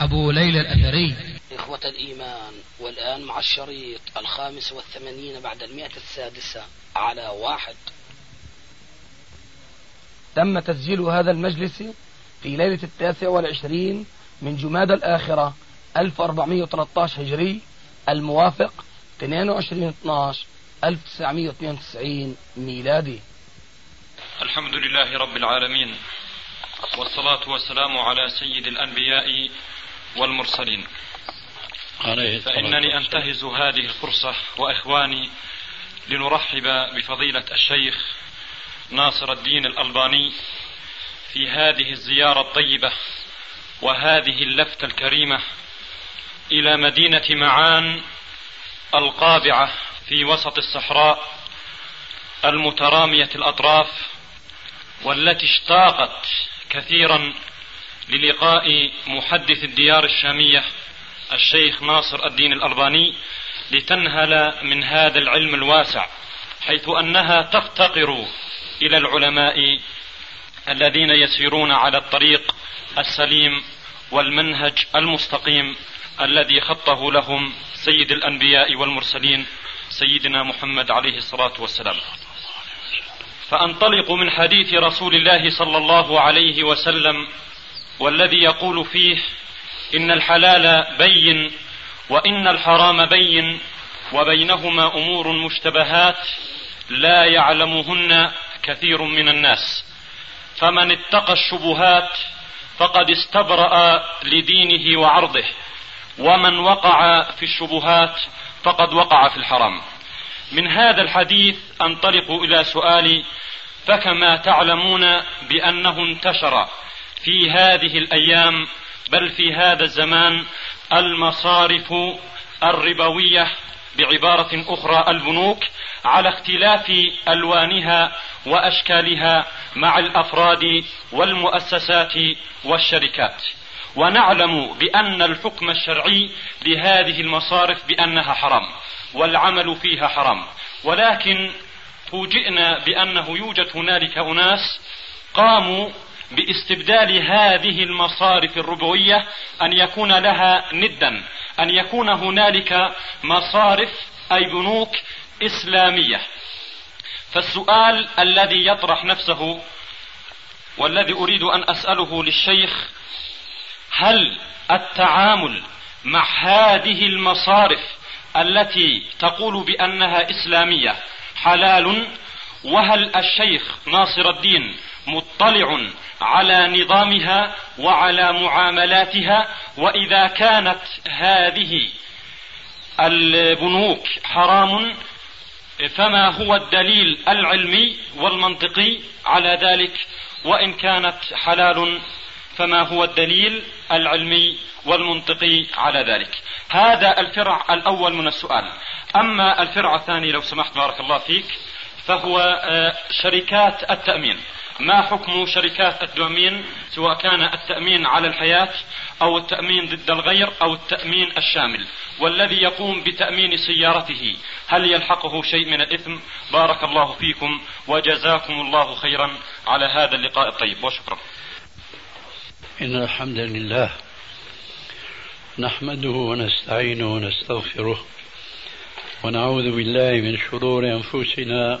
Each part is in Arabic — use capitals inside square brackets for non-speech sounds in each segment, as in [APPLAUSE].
أبو ليلى الأثري. إخوة الإيمان والآن مع الشريط الخامس والثمانين بعد المئة السادسة على واحد. تم تسجيل هذا المجلس في ليلة التاسع والعشرين من جماد الآخرة 1413 هجري الموافق 22 12 1992 ميلادي. الحمد لله رب العالمين والصلاة والسلام على سيد الأنبياء والمرسلين. عليه فإنني أنتهز هذه الفرصة وإخواني لنرحب بفضيلة الشيخ ناصر الدين الألباني في هذه الزيارة الطيبة وهذه اللفتة الكريمة إلى مدينة معان القابعة في وسط الصحراء المترامية الأطراف والتي اشتاقت كثيرا للقاء محدث الديار الشامية الشيخ ناصر الدين الألباني لتنهل من هذا العلم الواسع حيث أنها تفتقر إلى العلماء الذين يسيرون على الطريق السليم والمنهج المستقيم الذي خطه لهم سيد الأنبياء والمرسلين سيدنا محمد عليه الصلاة والسلام. فأنطلق من حديث رسول الله صلى الله عليه وسلم والذي يقول فيه إن الحلال بين وإن الحرام بين وبينهما أمور مشتبهات لا يعلمهن كثير من الناس. فمن اتقى الشبهات فقد استبرأ لدينه وعرضه ومن وقع في الشبهات فقد وقع في الحرام. من هذا الحديث أنطلق إلى سؤالي فكما تعلمون بأنه انتشر في هذه الأيام بل في هذا الزمان المصارف الربوية بعبارة أخرى البنوك على اختلاف ألوانها وأشكالها مع الأفراد والمؤسسات والشركات. ونعلم بأن الحكم الشرعي لهذه المصارف بأنها حرام والعمل فيها حرام. ولكن فوجئنا بأنه يوجد هنالك أناس قاموا باستبدال هذه المصارف الربوية أن يكون لها ندا أن يكون هنالك مصارف أي بنوك إسلامية. فالسؤال الذي يطرح نفسه والذي أريد أن أسأله للشيخ هل التعامل مع هذه المصارف التي تقول بأنها إسلامية حلال؟ وهل الشيخ ناصر الدين مطلع على نظامها وعلى معاملاتها وإذا كانت هذه البنوك حرام فما هو الدليل العلمي والمنطقي على ذلك؟ وإن كانت حلال فما هو الدليل العلمي والمنطقي على ذلك؟ هذا الفرع الأول من السؤال. أما الفرع الثاني لو سمحت بارك الله فيك فهو شركات التأمين. ما حكم شركات التأمين سواء كان التأمين على الحياة أو التأمين ضد الغير أو التأمين الشامل؟ والذي يقوم بتأمين سيارته هل يلحقه شيء من الإثم؟ بارك الله فيكم وجزاكم الله خيرا على هذا اللقاء الطيب وشكرا. إن الحمد لله نحمده ونستعينه ونستغفره ونعوذ بالله من شرور أنفسنا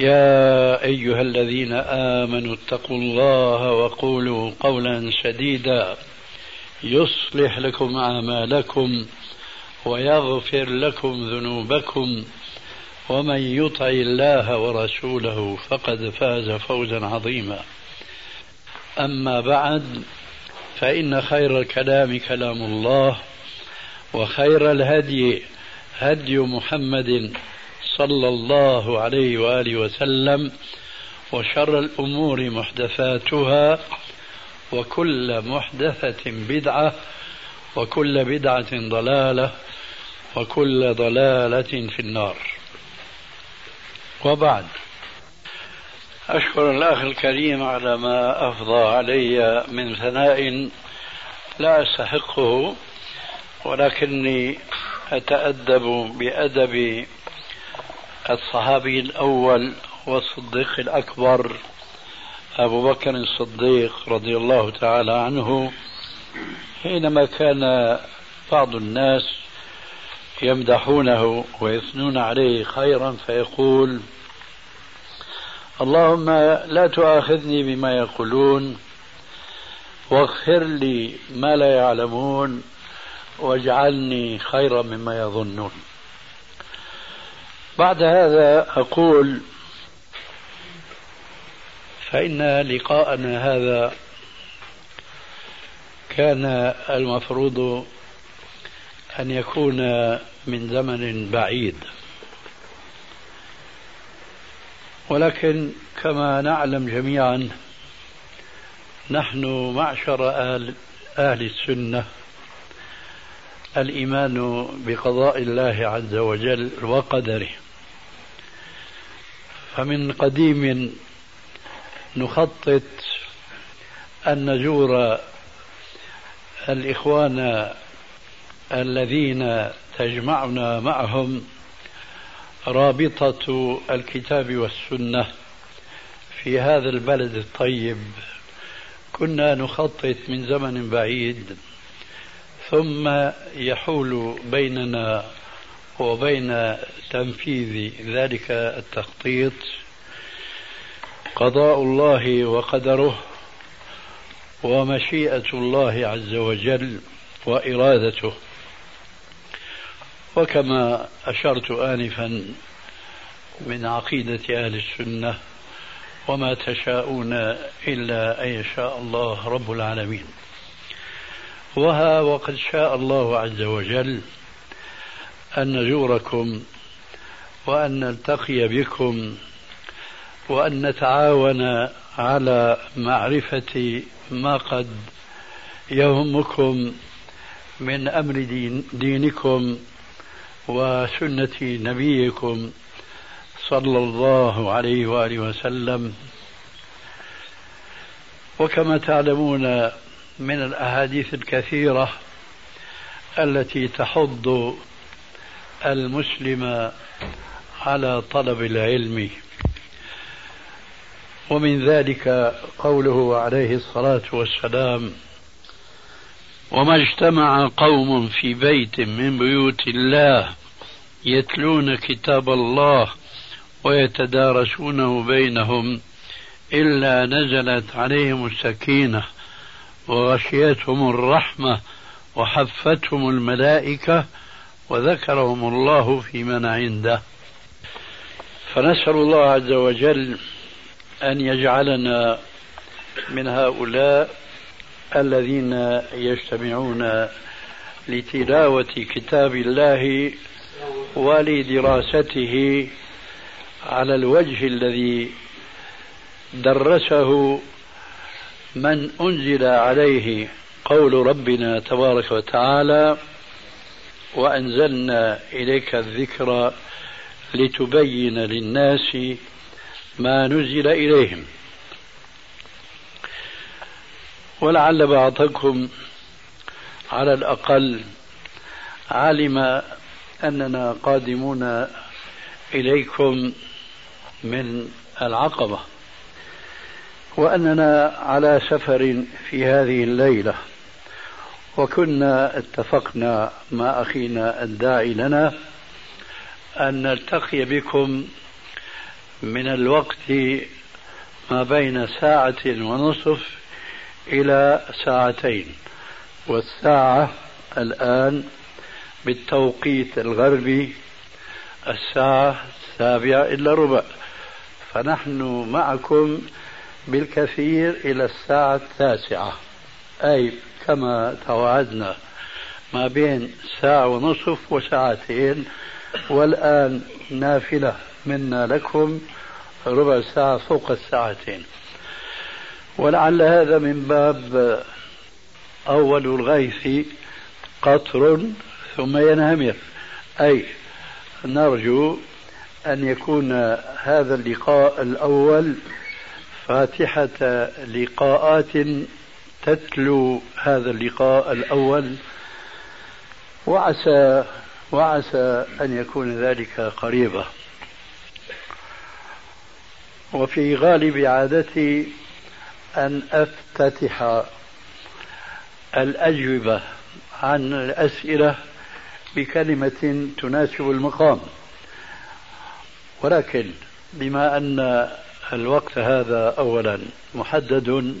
يا أيها الذين آمنوا اتقوا الله وقولوا قولا سديدا. يصلح لكم أعمالكم ويغفر لكم ذنوبكم. ومن يطع الله ورسوله فقد فاز فوزا عظيما. أما بعد فإن خير الكلام كلام الله وخير الهدي هدي محمد صلى الله عليه وآله وسلم وشر الأمور محدثاتها وكل محدثة بدعة وكل بدعة ضلالة وكل ضلالة في النار. وبعد. أشكر الأخ الكريم على ما أفضى علي من ثناء لا أستحقه ولكني أتأدب بأدب الصحابي الأول والصديق الأكبر أبو بكر الصديق رضي الله تعالى عنه حينما كان بعض الناس يمدحونه ويثنون عليه خيرا فيقول اللهم لا تؤاخذني بما يقولون واغفر لي ما لا يعلمون واجعلني خيرا مما يظنون. بعد هذا أقول فإن لقاءنا هذا كان المفروض أن يكون من زمن بعيد. ولكن كما نعلم جميعا نحن معشر أهل, أهل السنة. الإيمان بقضاء الله عز وجل وقدره. فمن قديم نخطط أن نزور الإخوان الذين تجمعنا معهم رابطة الكتاب والسنة في هذا البلد الطيب. كنا نخطط من زمن بعيد ثم يحول بيننا وبين تنفيذ ذلك التخطيط قضاء الله وقدره ومشيئة الله عز وجل وإرادته. وكما أشرت آنفا من عقيدة أهل السنة وما تشاءون إلا أن يشاء الله رب العالمين. وها وقد شاء الله عز وجل أن نزوركم وأن نلتقي بكم وأن نتعاون على معرفة ما قد يهمكم من أمر دين دينكم وسنة نبيكم صلى الله عليه وآله وسلم. وكما تعلمون من الأحاديث الكثيرة التي تحض المسلم على طلب العلم. ومن ذلك قوله عليه الصلاة والسلام وما اجتمع قوم في بيت من بيوت الله يتلون كتاب الله ويتدارسونه بينهم إلا نزلت عليهم السكينة وغشيتهم الرحمة وحفتهم الملائكة وذكرهم الله في من عنده. فنسأل الله عز وجل أن يجعلنا من هؤلاء الذين يجتمعون لتلاوة كتاب الله ولدراسته على الوجه الذي درسه من أنزل عليه قول ربنا تبارك وتعالى وأنزلنا إليك الذكر لتبين للناس ما نزل إليهم. ولعل بعضكم على الأقل علم أننا قادمون إليكم من العقبة وأننا على سفر في هذه الليلة. وكنا اتفقنا مع أخينا الداعي لنا أن نلتقي بكم من الوقت ما بين ساعة ونصف إلى ساعتين والساعة الآن بالتوقيت الغربي الساعة السابعة إلا ربع فنحن معكم بالكثير إلى الساعة التاسعة. أي كما توعدنا ما بين ساعة ونصف وساعتين والآن نافلة منا لكم ربع ساعة فوق الساعتين. ولعل هذا من باب أول الغيث قطر ثم ينهمر. أي نرجو أن يكون هذا اللقاء الأول فاتحة لقاءات تتلو هذا اللقاء الأول وعسى وعسى أن يكون ذلك قريبا. وفي غالب عادتي أن أفتتح الأجوبة عن الأسئلة بكلمة تناسب المقام. ولكن بما أن الوقت هذا أولا محدد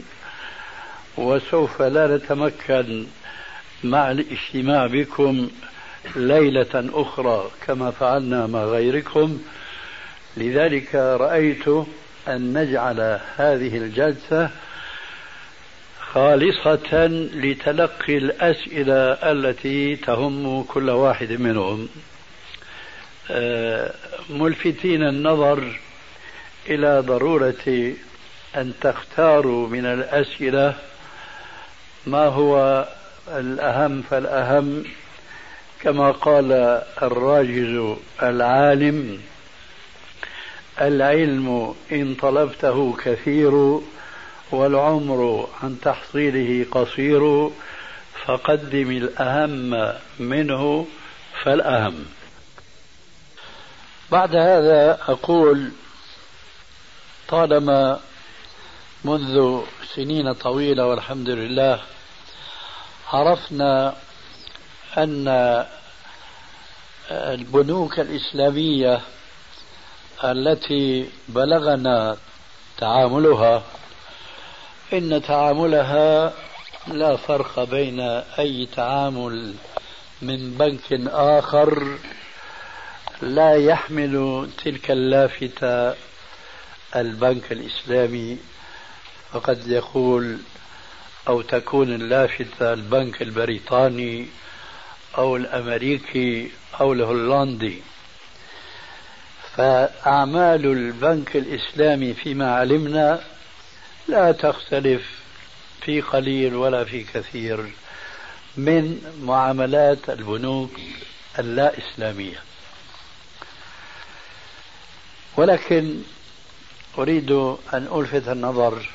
وسوف لا نتمكن مع الاجتماع بكم ليلة أخرى كما فعلنا مع غيركم. لذلك رأيت أن نجعل هذه الجلسة خالصة لتلقي الأسئلة التي تهم كل واحد منهم. آه، ملفتين النظر إلى ضرورة أن تختاروا من الأسئلة ما هو الأهم فالأهم كما قال الراجز العالم العلم إن طلبته كثير والعمر عن تحصيله قصير فقدم الأهم منه فالأهم. بعد هذا أقول طالما منذ سنين طويلة والحمد لله عرفنا أن البنوك الإسلامية التي بلغنا تعاملها إن تعاملها لا فرق بين أي تعامل من بنك آخر لا يحمل تلك اللافتة البنك الإسلامي. فقد يقول أو تكون اللافتة البنك البريطاني أو الأمريكي أو الهولندي. فأعمال البنك الإسلامي فيما علمنا لا تختلف في قليل ولا في كثير من معاملات البنوك اللا إسلامية ولكن أريد أن ألفت النظر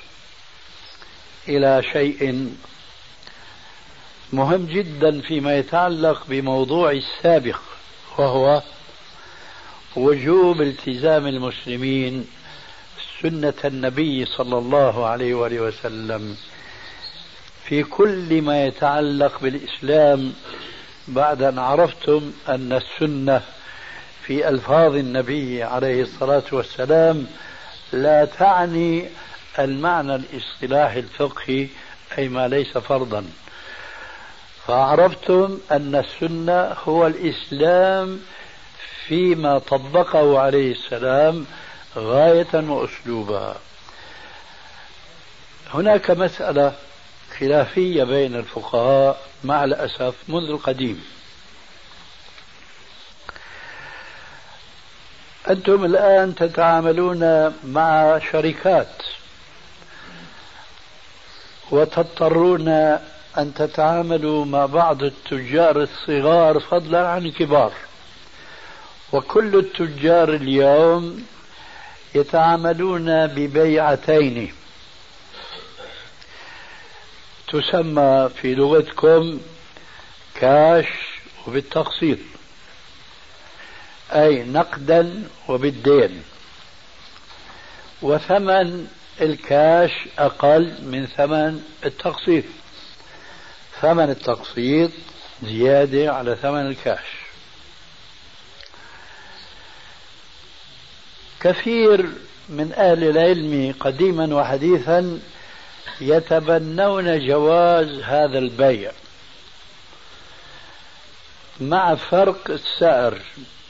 إلى شيء مهم جدا فيما يتعلق بموضوع السابق وهو وجوب التزام المسلمين سنة النبي صلى الله عليه وآله وسلم في كل ما يتعلق بالإسلام بعد أن عرفتم أن السنة في ألفاظ النبي عليه الصلاة والسلام لا تعني المعنى الاصطلاحي الفقهي أي ما ليس فرضا. فعرفتم أن السنة هو الإسلام فيما طبقه عليه السلام غاية وأسلوبا. هناك مسألة خلافية بين الفقهاء مع الأسف منذ القديم. أنتم الآن تتعاملون مع شركات وتضطرون أن تتعاملوا مع بعض التجار الصغار فضلا عن الكبار. وكل التجار اليوم يتعاملون ببيعتين. تسمى في لغتكم كاش وبالتقسيط أي نقدا وبالدين. وثمن الكاش أقل من ثمن التقسيط. ثمن التقسيط زيادة على ثمن الكاش. كثير من أهل العلم قديما وحديثا يتبنون جواز هذا البيع مع فرق السعر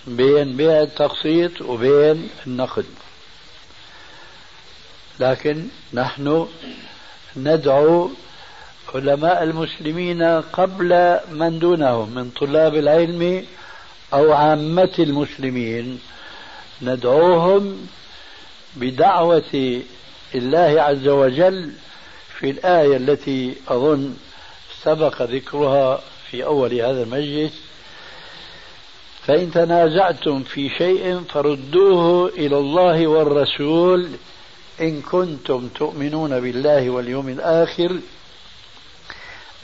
بين بيع التقسيط وبين النقد. لكن نحن ندعو علماء المسلمين قبل من دونهم من طلاب العلم أو عامة المسلمين. ندعوهم بدعوة الله عز وجل في الآية التي أظن سبق ذكرها في أول هذا المجلس. فإن تنازعتم في شيء فردوه إلى الله والرسول إن كنتم تؤمنون بالله واليوم الآخر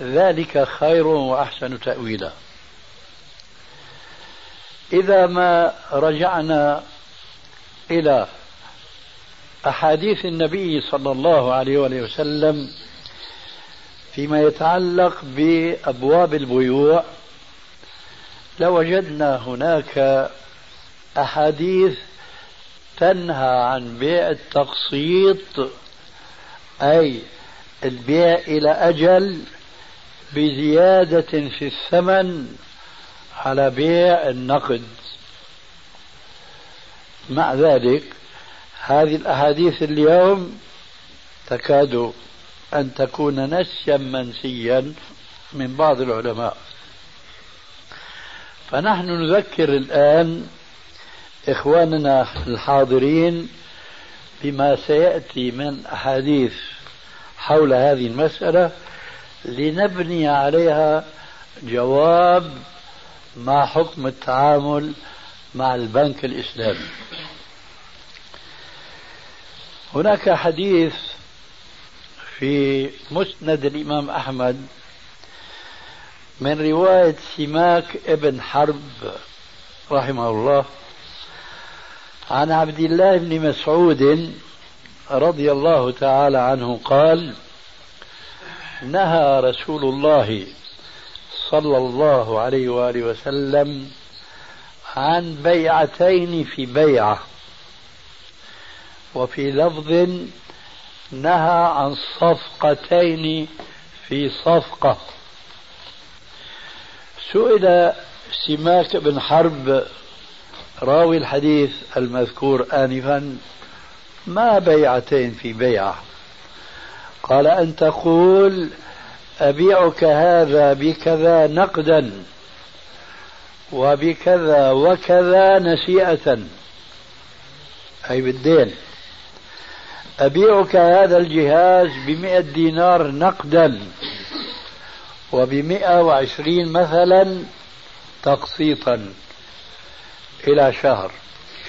ذلك خير وأحسن تأويلا. إذا ما رجعنا إلى أحاديث النبي صلى الله عليه وسلم فيما يتعلق بأبواب البيوع لوجدنا هناك أحاديث تنهى عن بيع التقسيط أي البيع إلى أجل بزيادة في الثمن على بيع النقد. مع ذلك هذه الأحاديث اليوم تكاد أن تكون نسيا منسيا من بعض العلماء. فنحن نذكر الآن إخواننا الحاضرين بما سيأتي من أحاديث حول هذه المسألة لنبني عليها جواب ما حكم التعامل مع البنك الإسلامي. هناك حديث في مسند الإمام أحمد من رواية سماك ابن حرب رحمه الله عن عبد الله بن مسعود رضي الله تعالى عنه قال نهى رسول الله صلى الله عليه وآله وسلم عن بيعتين في بيعة. وفي لفظ نهى عن صفقتين في صفقة. سئل سماك بن حرب راوي الحديث المذكور آنفا ما بيعتين في بيعة قال أن تقول أبيعك هذا بكذا نقدا وبكذا وكذا نسيئة أي بالدين. أبيعك هذا الجهاز بمئة دينار نقدا وبمئة وعشرين مثلا تقسيطا. إلى شهر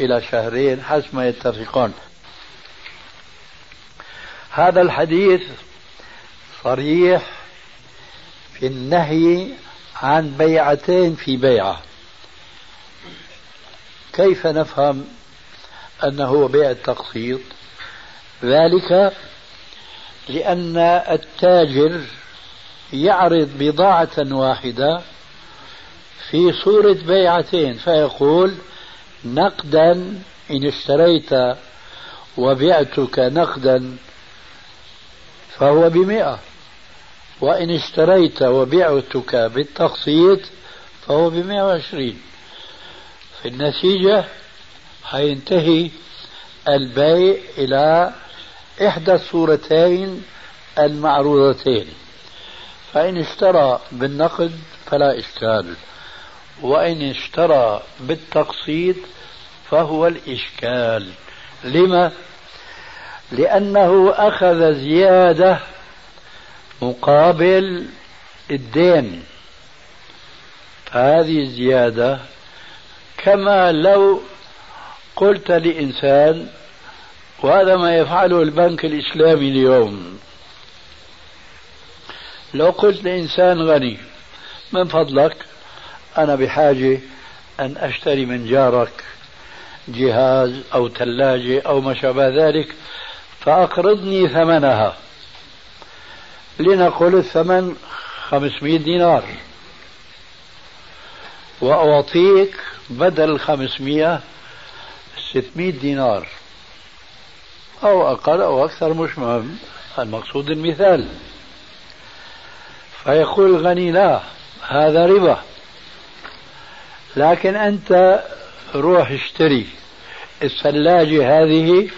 إلى شهرين حسب ما يتفقون. هذا الحديث صريح في النهي عن بيعتين في بيعة. كيف نفهم أنه بيع التقسيط؟ ذلك لأن التاجر يعرض بضاعة واحدة في صورة بيعتين فيقول نقدا إن اشتريت وبعتك نقدا فهو بمئة وإن اشتريت وبعتك بالتقسيط فهو بمئة وعشرين. في النتيجة حينتهي البيع إلى إحدى الصورتين المعروضتين فإن اشترى بالنقد فلا إشكال. وإن اشترى بالتقسيط فهو الإشكال. لما؟ لأنه أخذ زيادة مقابل الدين. فهذه الزيادة كما لو قلت لإنسان وهذا ما يفعله البنك الإسلامي اليوم. لو قلت لإنسان غني من فضلك؟ أنا بحاجة أن أشتري من جارك جهاز أو ثلاجة أو ما شابه ذلك فأقرضني ثمنها. لنقل الثمن 500 دينار. وأعطيك بدل 500 600 دينار. أو أقل أو أكثر مش مهم. المقصود المثال. فيقول الغني لا هذا ربا. لكن أنت روح اشتري. الثلاجة هذه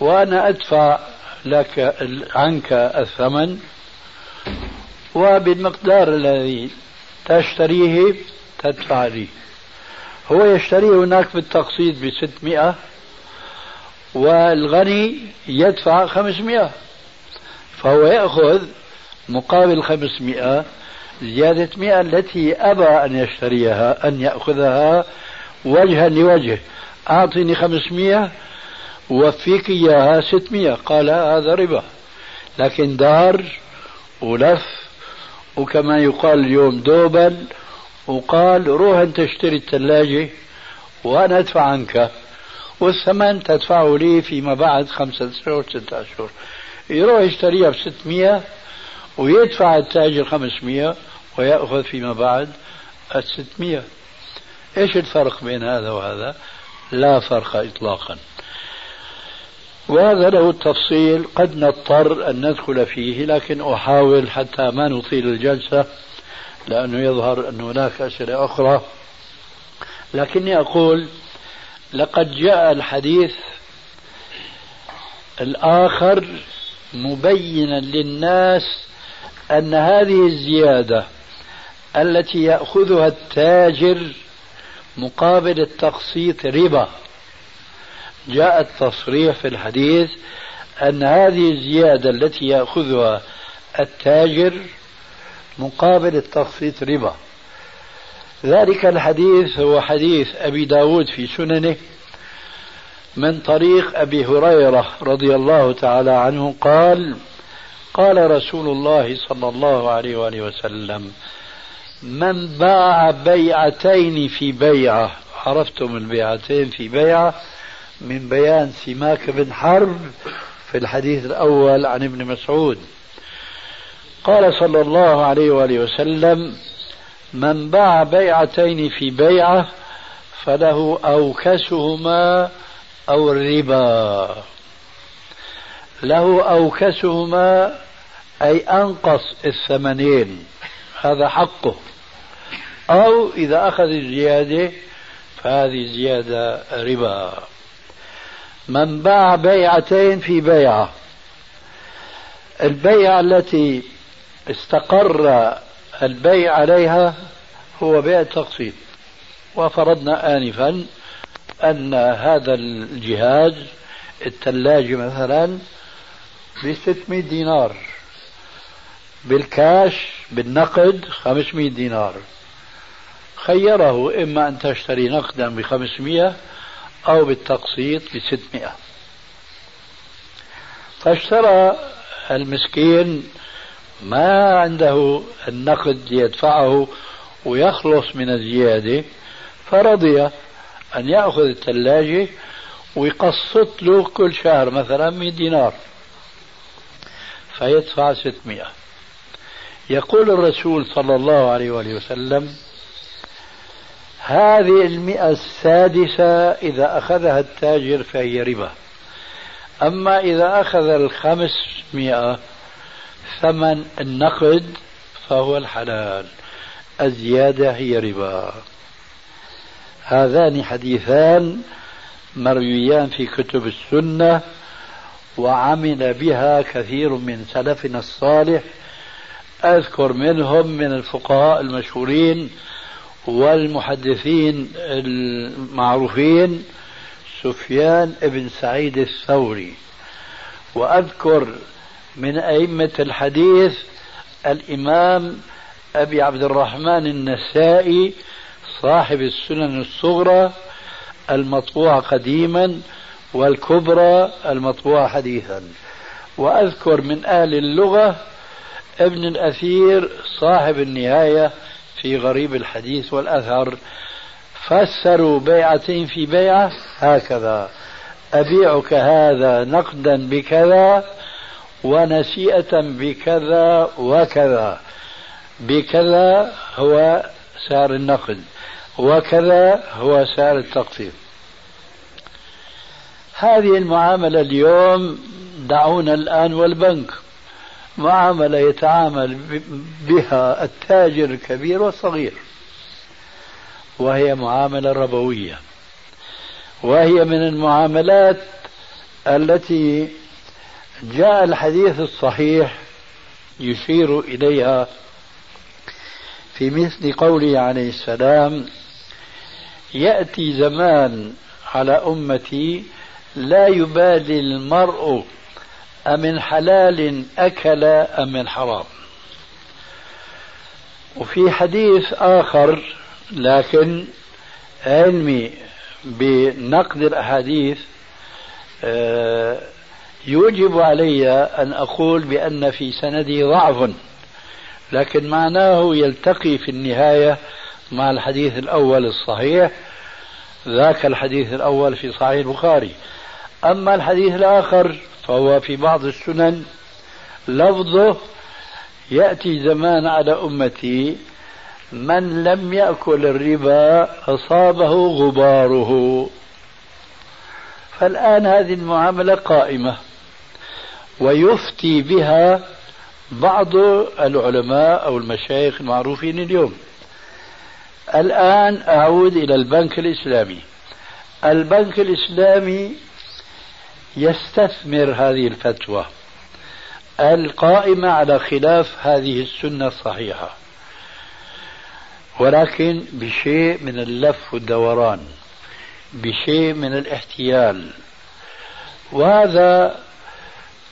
وأنا أدفع لك عنك الثمن وبالمقدار الذي تشتريه تدفع لي. هو يشتريه هناك بالتقسيط بستمائة والغني يدفع خمسمائة فهو يأخذ مقابل خمسمائة زيادة مئة التي أبى أن يشتريها أن يأخذها وجها لوجه. أعطني خمسمائة وفيك إياها ستمائة قال هذا ربا. لكن دار ولف وكما يقال اليوم دوبل وقال روح أنت اشتري الثلاجة وأنا أدفع عنك. والثمن تدفعه لي فيما بعد خمسة أشهر ستة أشهر يروح يشتريها بستمائة ويدفع التاجر 500 ويأخذ فيما بعد الستمية. إيش الفرق بين هذا وهذا؟ لا فرق اطلاقا. وهذا له تفصيل قد نضطر أن ندخل فيه لكن أحاول حتى ما نطيل الجلسة لأنه يظهر أن هناك أسئلة أخرى. لكني أقول لقد جاء الحديث الآخر مبينا للناس أن هذه الزيادة التي يأخذها التاجر مقابل التقسيط ربا. جاء التصريح في الحديث أن هذه الزيادة التي يأخذها التاجر مقابل التقسيط ربا. ذلك الحديث هو حديث أبي داود في سننه من طريق أبي هريرة رضي الله تعالى عنه قال قال رسول الله صلى الله عليه وآله وسلم من باع بيعتين في بيعة عرفتم البيعتين في بيعة من بيان سماك بن حرب في الحديث الأول عن ابن مسعود. قال صلى الله عليه وآله وسلم من باع بيعتين في بيعة فله أوكسهما أو الربا. له أوكسهما أي أنقص الثمنين هذا حقه. أو إذا أخذ الزيادة فهذه زيادة ربا. من باع بيعتين في بيعة. البيعة التي استقر البيع عليها هو بيع التقسيط. وفرضنا آنفا أن هذا الجهاز الثلاجة مثلا ب 600 دينار. بالكاش بالنقد 500 دينار. خيره إما أن تشتري نقدا ب 500 أو بالتقسيط ب 600 فاشترى المسكين ما عنده النقد ليدفعه ويخلص من الزيادة فرضي أن يأخذ الثلاجة ويقسط له كل شهر مثلا 100 دينار. فيدفع 600 يقول الرسول صلى الله عليه وآله وسلم هذه المئة السادسة إذا أخذها التاجر فهي ربا. أما إذا أخذ الخمسمائة ثمن النقد فهو الحلال الزيادة هي ربا. هذان حديثان مرويان في كتب السنة وعمل بها كثير من سلفنا الصالح أذكر منهم من الفقهاء المشهورين والمحدثين المعروفين سفيان بن سعيد الثوري. وأذكر من أئمة الحديث الإمام أبي عبد الرحمن النسائي صاحب السنن الصغرى المطبوعة قديما والكبرى المطبوعة حديثا. وأذكر من أهل اللغة ابن الأثير صاحب النهاية في غريب الحديث والأثر. فسروا بيعتين في بيعة هكذا. أبيعك هذا نقدا بكذا ونسيئة بكذا وكذا. بكذا هو سعر النقد وكذا هو سعر التقسيط هذه المعاملة اليوم دعونا الآن والبنك. معاملة يتعامل بها التاجر الكبير والصغير وهي معاملة ربوية. وهي من المعاملات التي جاء الحديث الصحيح يشير إليها في مثل قوله عليه السلام يأتي زمان على أمتي لا يبالي المرء أمن حلال أكل أم من حرام. وفي حديث آخر لكن علمي بنقد الأحاديث آه، يوجب علي أن أقول بأن في سندي ضعف لكن معناه يلتقي في النهاية مع الحديث الأول الصحيح ذاك الحديث الأول في صحيح البخاري. أما الحديث الآخر فهو في بعض السنن لفظه يأتي زمان على أمتي من لم يأكل الربا أصابه غباره. فالآن هذه المعاملة قائمة ويفتي بها بعض العلماء أو المشايخ المعروفين اليوم. الآن أعود إلى البنك الإسلامي. البنك الإسلامي يستثمر هذه الفتوى القائمة على خلاف هذه السنة الصحيحة. ولكن بشيء من اللف والدوران بشيء من الاحتيال. وهذا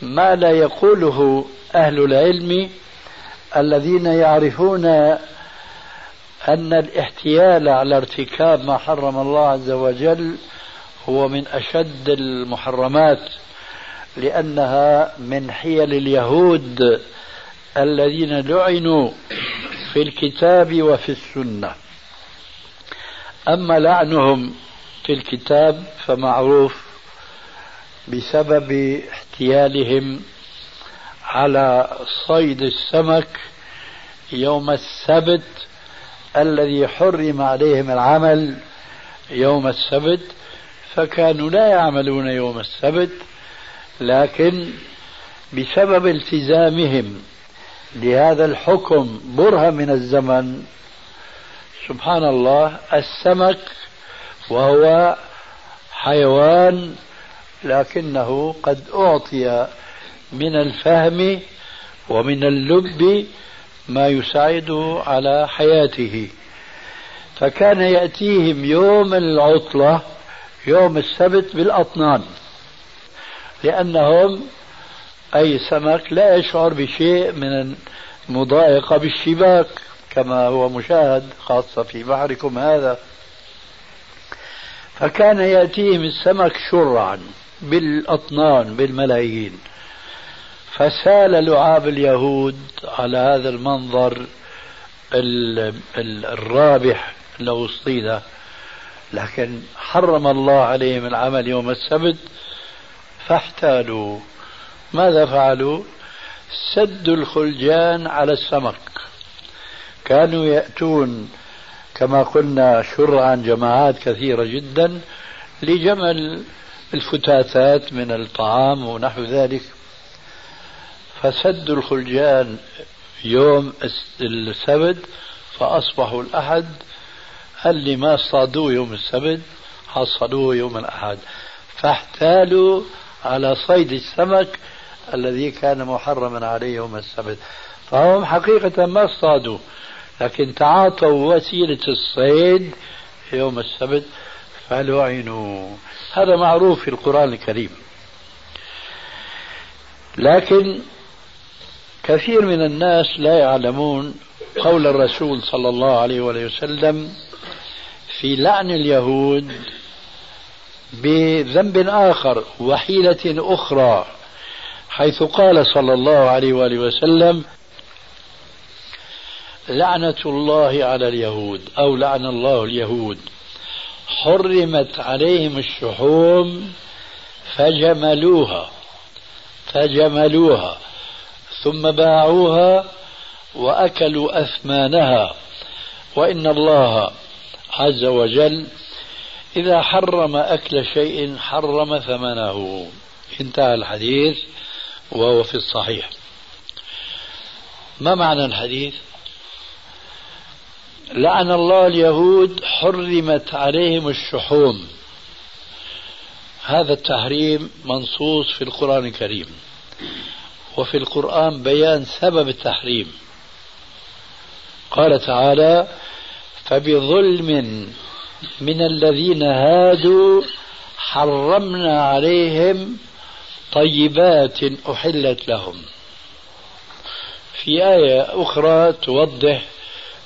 ما لا يقوله أهل العلم الذين يعرفون أن الاحتيال على ارتكاب ما حرم الله عز وجل هو من أشد المحرمات لأنها من حيل اليهود الذين لعنوا في الكتاب وفي السنة. أما لعنهم في الكتاب فمعروف بسبب احتيالهم على صيد السمك يوم السبت الذي حرم عليهم العمل يوم السبت فكانوا لا يعملون يوم السبت لكن بسبب التزامهم لهذا الحكم برهة من الزمن سبحان الله السمك وهو حيوان لكنه قد أعطي من الفهم ومن اللب ما يساعده على حياته. فكان يأتيهم يوم العطلة يوم السبت بالأطنان. لأنهم أي سمك لا يشعر بشيء من المضايقة بالشباك كما هو مشاهد خاصة في بحركم هذا. فكان يأتيهم السمك شرعا بالأطنان بالملايين. فسال لعاب اليهود على هذا المنظر الرابح لو اصطيد لكن حرم الله عليهم العمل يوم السبت فاحتالوا. ماذا فعلوا؟ سدوا الخلجان على السمك. كانوا يأتون كما قلنا شرعا جماعات كثيرة جدا لجمل الفتاتات من الطعام ونحو ذلك. فسدوا الخلجان يوم السبت فأصبحوا الأحد اللي ما اصطادوه يوم السبت؟ حصلوه يوم الأحد؟ فاحتالوا على صيد السمك الذي كان محرما عليه يوم السبت. فهم حقيقة ما اصطادوا لكن تعاطوا وسيلة الصيد يوم السبت فلعنوا. هذا معروف في القرآن الكريم. لكن كثير من الناس لا يعلمون قول الرسول صلى الله عليه وسلم في لعن اليهود بذنب آخر وحيلة أخرى حيث قال صلى الله عليه وآله وسلم لعنة الله على اليهود أو لعن الله اليهود. حرمت عليهم الشحوم فجملوها فجملوها ثم باعوها وأكلوا أثمانها وإن الله عز وجل إذا حرم أكل شيء حرم ثمنه. انتهى الحديث وهو في الصحيح. ما معنى الحديث؟ لعن الله اليهود حرمت عليهم الشحوم. هذا التحريم منصوص في القرآن الكريم. وفي القرآن بيان سبب التحريم. قال تعالى فبظلم من الذين هادوا حرمنا عليهم طيبات أحلت لهم. في آية أخرى توضح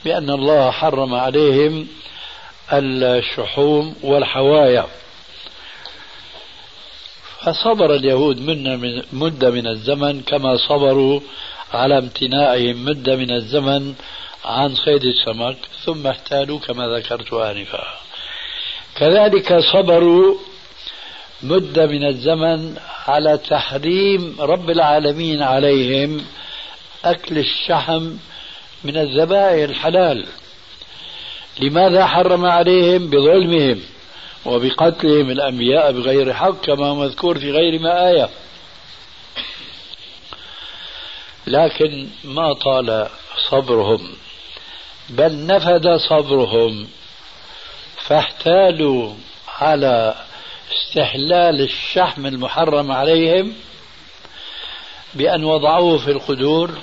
بأن الله حرم عليهم الشحوم والحوايا. فصبر اليهود منا من مدة من الزمن كما صبروا على امتناعهم مدة من الزمن عن صيد السمك ثم احتالوا كما ذكرت آنفا. كذلك صبروا مدة من الزمن على تحريم رب العالمين عليهم أكل الشحم من الذبائح الحلال. لماذا حرم عليهم؟ بظلمهم وبقتلهم الأنبياء بغير حق كما مذكور في غير ما آية. لكن ما طال صبرهم؟ بل نفد صبرهم فاحتالوا على استحلال الشحم المحرم عليهم بأن وضعوه في القدور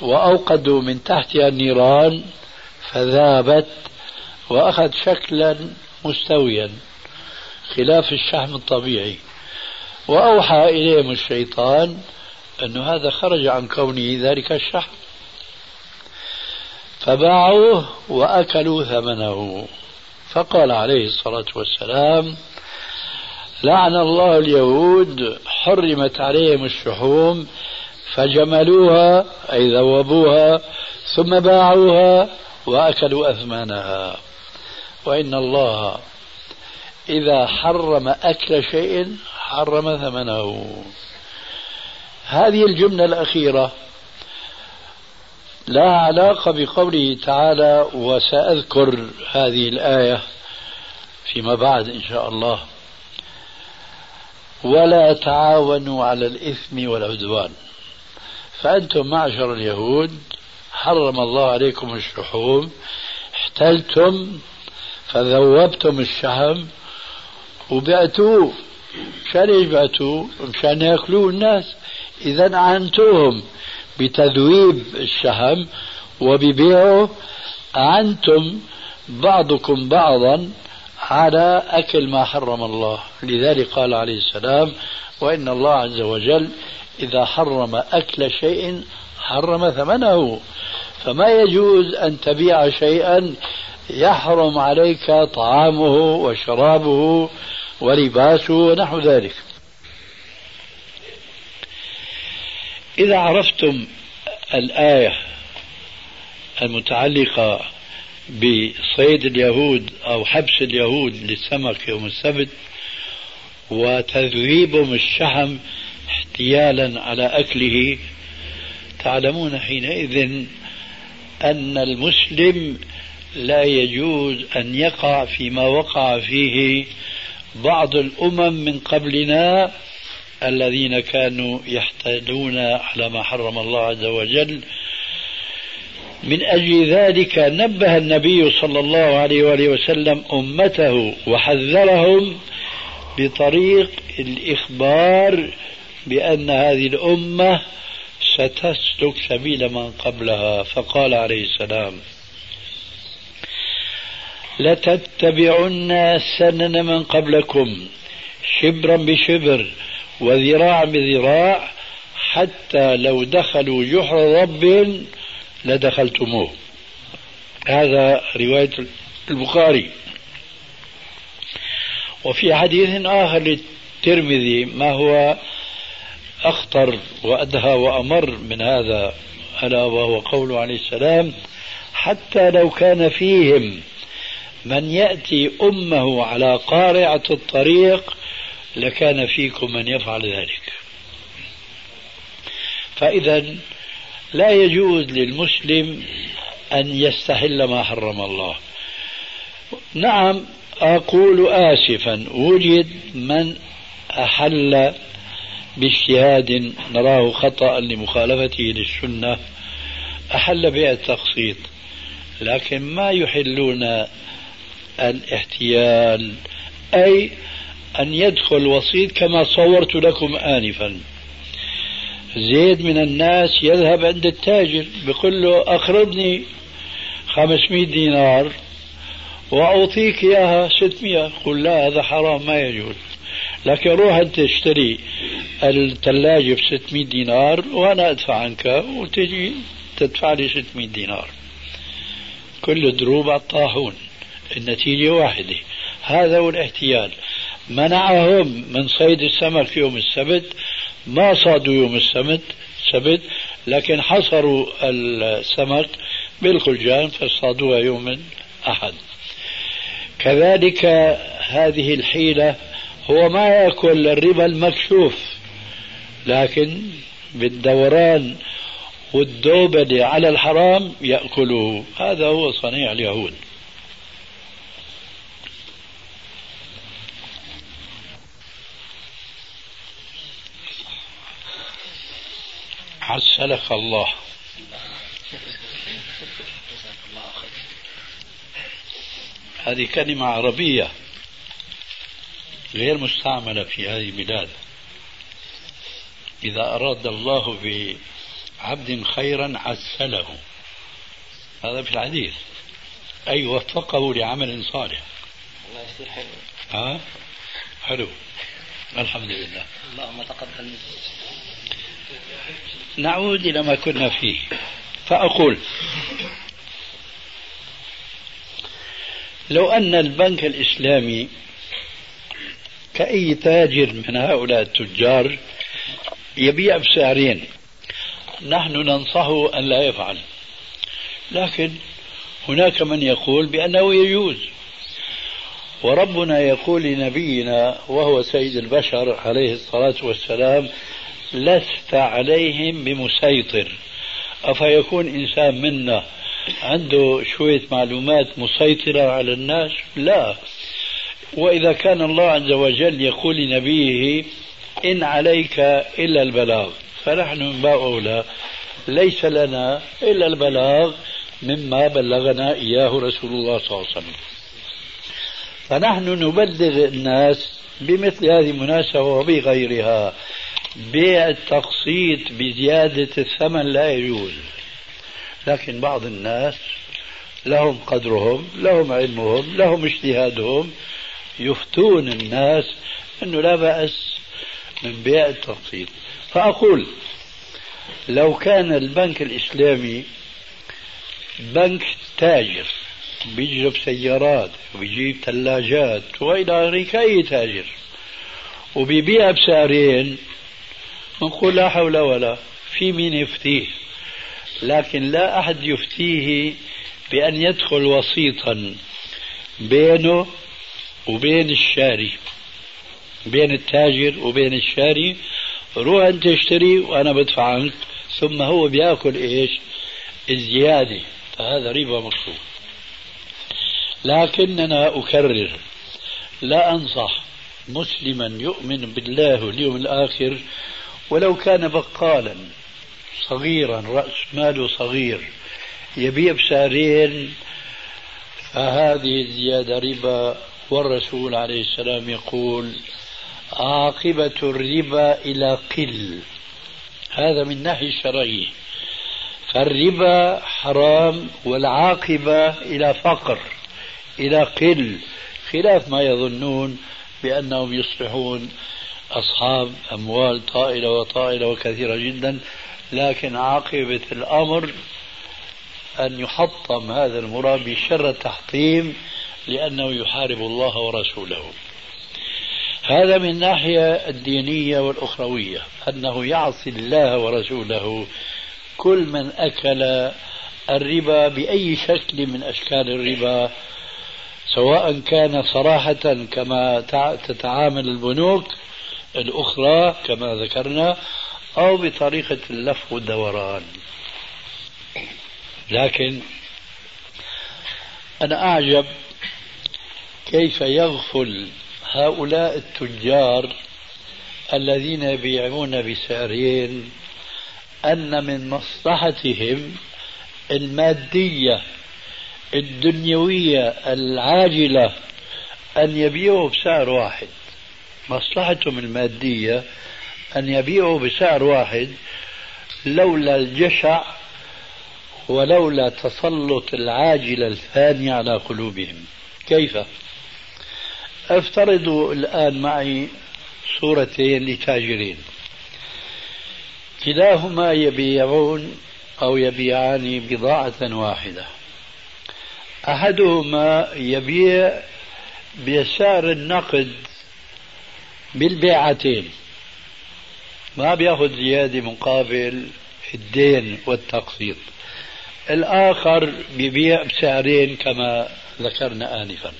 وأوقدوا من تحتها النيران فذابت وأخذ شكلا مستويا خلاف الشحم الطبيعي. وأوحى إليهم الشيطان أن هذا خرج عن كونه ذلك الشحم. فباعوه وأكلوا ثمنه. فقال عليه الصلاة والسلام لعن الله اليهود حرمت عليهم الشحوم فجملوها أي ذوبوها ثم باعوها وأكلوا أثمانها وإن الله إذا حرم أكل شيء حرم ثمنه. هذه الجملة الأخيرة. لا علاقة بقوله تعالى وسأذكر هذه الآية فيما بعد إن شاء الله. ولا تعاونوا على الإثم والعدوان. فأنتم معشر اليهود حرم الله عليكم الشحوم احتلتم فذوبتم الشحم وبعتوه مشان إيش بعتوه؟ مشان ياكلوه الناس. اذا اعنتوهم بتذويب الشحم وببيعه اعنتم بعضكم بعضا على أكل ما حرم الله. لذلك قال عليه السلام وإن الله عز وجل إذا حرم أكل شيء حرم ثمنه. فما يجوز أن تبيع شيئا يحرم عليك طعامه وشرابه ولباسه ونحو ذلك. إذا عرفتم الآية المتعلقة بصيد اليهود أو حبس اليهود للسمك يوم السبت وتذويبهم الشحم احتيالا على أكله تعلمون حينئذ أن المسلم لا يجوز أن يقع فيما وقع فيه بعض الأمم من قبلنا الذين كانوا يحتالون على ما حرم الله عز وجل. من أجل ذلك نبه النبي صلى الله عليه وآله وسلم أمته وحذرهم بطريق الإخبار بأن هذه الأمة ستسلك سبيل من قبلها. فقال عليه السلام لتتبعن سنن من قبلكم شبرا بشبر وذراعا بذراع حتى لو دخلوا جحر رب لدخلتموه. هذا رواية البخاري. وفي حديث آخر للترمذي ما هو أخطر وأدهى وأمر من هذا؟ ألا وهو قوله عليه السلام حتى لو كان فيهم من يأتي أمه على قارعة الطريق لكان فيكم من يفعل ذلك. فإذا لا يجوز للمسلم أن يستحل ما حرم الله. نعم أقول آسفا وجد من أحل باجتهاد نراه خطأ لمخالفته للسنة أحل بيع التقسيط. لكن ما يحلون الاحتيال أي أن يدخل وسيط كما صورت لكم آنفا. زيد من الناس يذهب عند التاجر بيقول له أقرضني 500 دينار وأعطيك إياها 600 قل لا هذا حرام ما يجوز. لكن روح أنت اشتري الثلاجة ب 600 دينار وأنا أدفع عنك وتجي تدفع لي 600 دينار. كل دروب على الطاحون النتيجة واحدة. هذا هو الاحتيال. منعهم من صيد السمك يوم السبت ما صادوا يوم السبت سبت لكن حصروا السمك بالخلجان فاصطادوها يوم الأحد كذلك هذه الحيلة هو ما يأكل الربا المكشوف لكن بالدوران والدوبلة على الحرام يأكله. هذا هو صنيع اليهود. عسلك الله. هذه كلمة عربية غير مستعملة في هذه البلاد. إذا أراد الله بعبد خيرا عسله. هذا في الحديث. أي وفقه لعمل صالح. الله يصير حلو ها؟ حلو. الحمد لله. اللهم تقبل نعود إلى ما كنا فيه. فأقول لو أن البنك الإسلامي كأي تاجر من هؤلاء التجار يبيع بسعرين نحن ننصحه أن لا يفعل. لكن هناك من يقول بأنه يجوز. وربنا يقول لنبينا وهو سيد البشر عليه الصلاة والسلام لست عليهم بمسيطر. أفيكون إنسان منا عنده شوية معلومات مسيطرة على الناس؟ لا. وإذا كان الله عز وجل يقول لنبيه إن عليك إلا البلاغ. فنحن من باب أولى. ليس لنا إلا البلاغ مما بلغنا إياه رسول الله صلى الله عليه وسلم. فنحن نبلغ الناس بمثل هذه المناسبة وبغيرها. بيع التقسيط بزيادة الثمن لا يجوز. لكن بعض الناس لهم قدرهم لهم علمهم لهم اجتهادهم يفتون الناس أنه لا بأس من بيع التقسيط. فأقول لو كان البنك الإسلامي بنك تاجر بيجلب سيارات وبيجيب ثلاجات وإلى آخره كأي تاجر وبيبيع بسعرين نقول لا حول ولا في مين يفتيه. لكن لا أحد يفتيه بأن يدخل وسيطا بينه وبين الشاري بين التاجر وبين الشاري. روح أنت اشتري وأنا بدفع عنك ثم هو بيأكل إيش؟ الزيادة. فهذا ربا مكتوب لكننا أكرر لا أنصح مسلما يؤمن بالله واليوم الآخر ولو كان بقالا صغيرا رأس ماله صغير يبيع بسعرين فهذه الزيادة ربا والرسول عليه السلام يقول عاقبة الربا إلى قل. هذا من ناحية الشرعية. فالربا حرام والعاقبة إلى فقر إلى قل خلاف ما يظنون بأنهم يصبحون أصحاب أموال طائلة وطائلة وكثيرة جدا لكن عاقبة الأمر أن يحطم هذا المرابي شر التحطيم لأنه يحارب الله ورسوله. هذا من الناحية الدينية والأخروية أنه يعصي الله ورسوله. كل من أكل الربا بأي شكل من أشكال الربا سواء كان صراحة كما تتعامل البنوك الأخرى كما ذكرنا أو بطريقة اللف والدوران لكن أنا أعجب كيف يغفل هؤلاء التجار الذين يبيعون بسعرين أن من مصلحتهم المادية الدنيوية العاجلة أن يبيعوا بسعر واحد. مصلحتهم المادية أن يبيعوا بسعر واحد لولا الجشع ولولا تسلط العاجلة الثانية على قلوبهم. كيف؟ افترضوا الآن معي صورتين لتاجرين. كلاهما يبيعون أو يبيعان بضاعة واحدة. أحدهما يبيع بسعر النقد بالبيعتين. ما بياخذ زيادة مقابل الدين والتقسيط. الآخر بيبيع بسعرين كما ذكرنا آنفا.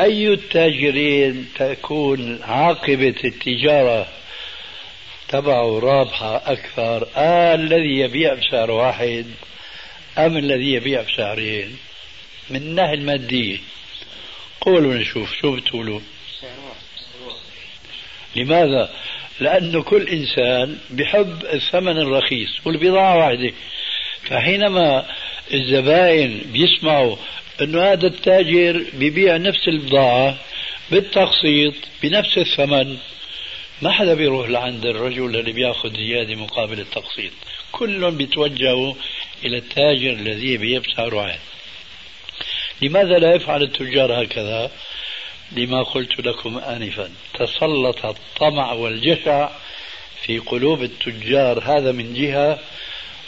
أي التاجرين تكون عاقبة التجارة تبعه رابحة أكثر؟ آه الذي يبيع بسعر واحد أم الذي يبيع بسعرين؟ من الناحية المادية. قولوا نشوف شو بتقولوا؟ لماذا؟ لأنه كل إنسان بحب الثمن الرخيص والبضاعة واحدة. فحينما الزبائن بيسمعوا أنه هذا التاجر بيبيع نفس البضاعة بالتقسيط بنفس الثمن ما حدا بيروح لعند الرجل اللي بياخذ زيادة مقابل التقسيط. كلهم بيتوجهوا إلى التاجر الذي يبيع بسعر واحد لماذا لا يفعل التجار هكذا؟ لما قلت لكم آنفا. تسلط الطمع والجشع في قلوب التجار. هذا من جهة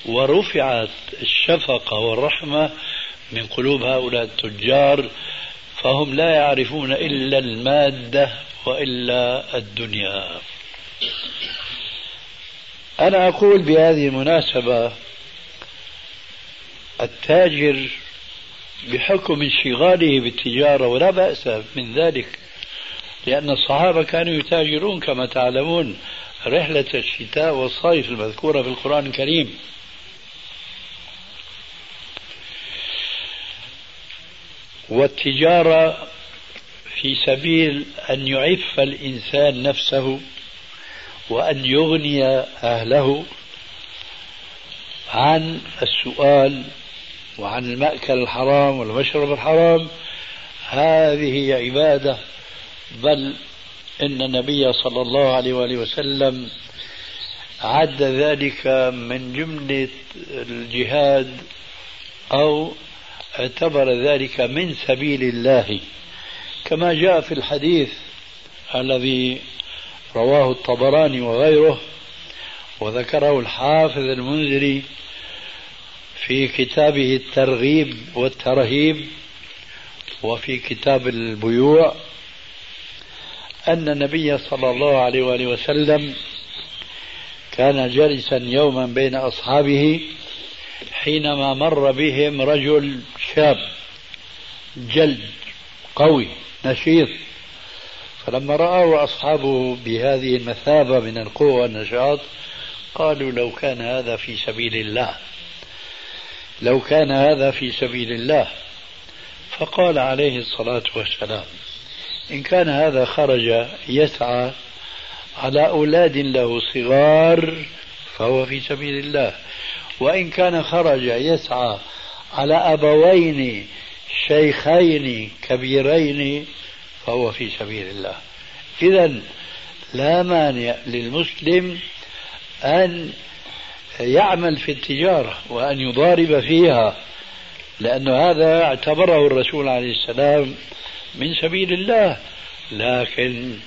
ورفعت الشفقة والرحمة من قلوب هؤلاء التجار. فهم لا يعرفون إلا المادة وإلا الدنيا. أنا أقول بهذه المناسبة التاجر بحكم انشغاله بالتجارة ولا بأس من ذلك لأن الصحابة كانوا يتاجرون كما تعلمون رحلة الشتاء والصيف المذكورة في القرآن الكريم. والتجارة في سبيل أن يعف الإنسان نفسه وأن يغني أهله عن السؤال وعن المأكل الحرام والمشرب الحرام. هذه عبادة. بل إن النبي صلى الله عليه وآله وسلم عد ذلك من جملة الجهاد أو اعتبر ذلك من سبيل الله. كما جاء في الحديث الذي رواه الطبراني وغيره وذكره الحافظ المنذري في كتابه الترغيب والترهيب وفي كتاب البيوع أن النبي صلى الله عليه وآله وسلم كان جالسا يوما بين أصحابه حينما مر بهم رجل شاب جلد قوي نشيط. فلما رأوا أصحابه بهذه المثابة من القوة والنشاط قالوا لو كان هذا في سبيل الله. لو كان هذا في سبيل الله. فقال عليه الصلاة والسلام إن كان هذا خرج يسعى على أولاد له صغار فهو في سبيل الله. وإن كان خرج يسعى على أبوين شيخين كبيرين فهو في سبيل الله. إذا لا مانع للمسلم أن يعمل في التجارة وأن يضارب فيها لأن هذا اعتبره الرسول عليه السلام من سبيل الله. لكن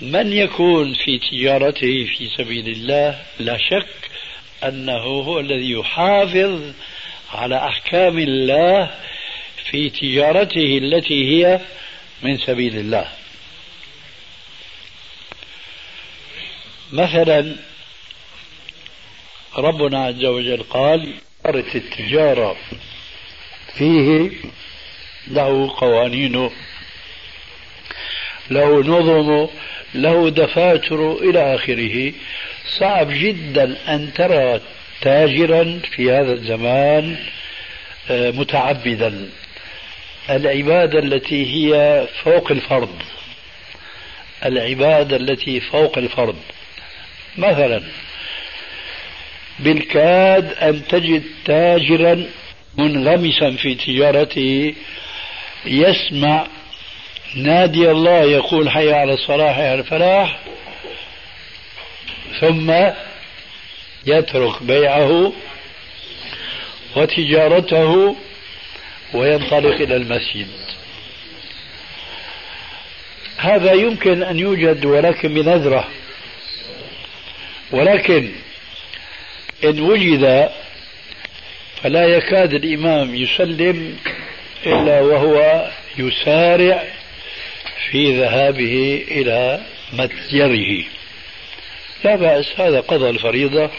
من يكون في تجارته في سبيل الله؟ لا شك أنه هو الذي يحافظ على أحكام الله في تجارته التي هي من سبيل الله. مثلا ربنا عز وجل قال أردت التجارة. فيه له قوانينه له نظمه له دفاتر إلى آخره. صعب جدا أن ترى تاجرا في هذا الزمان آه، متعبدا. العبادة التي هي فوق الفرض. العبادة التي فوق الفرض. مثلا بالكاد أن تجد تاجرا منغمسا في تجارته يسمع نادي الله يقول حي على الصلاة حي على الفلاح ثم يترك بيعه وتجارته وينطلق إلى المسجد. هذا يمكن أن يوجد ولكن بنذرة ولكن إن وجد فلا يكاد الإمام يسلم إلا وهو يسارع في ذهابه إلى متجره. لا بأس هذا قضى الفريضة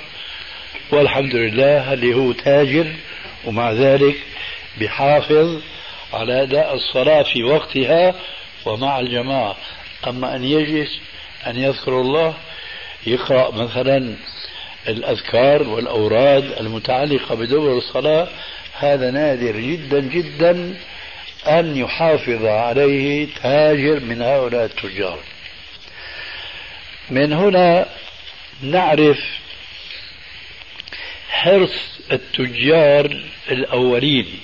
والحمد لله اللي هو تاجر ومع ذلك بحافظ على أداء الصلاة في وقتها. ومع الجماعة أما أن يجلس أن يذكر الله يقرأ مثلا الأذكار والأوراد المتعلقة بدور الصلاة هذا نادر جدا جدا أن يحافظ عليه تاجر من هؤلاء التجار. من هنا نعرف حرص التجار الأولين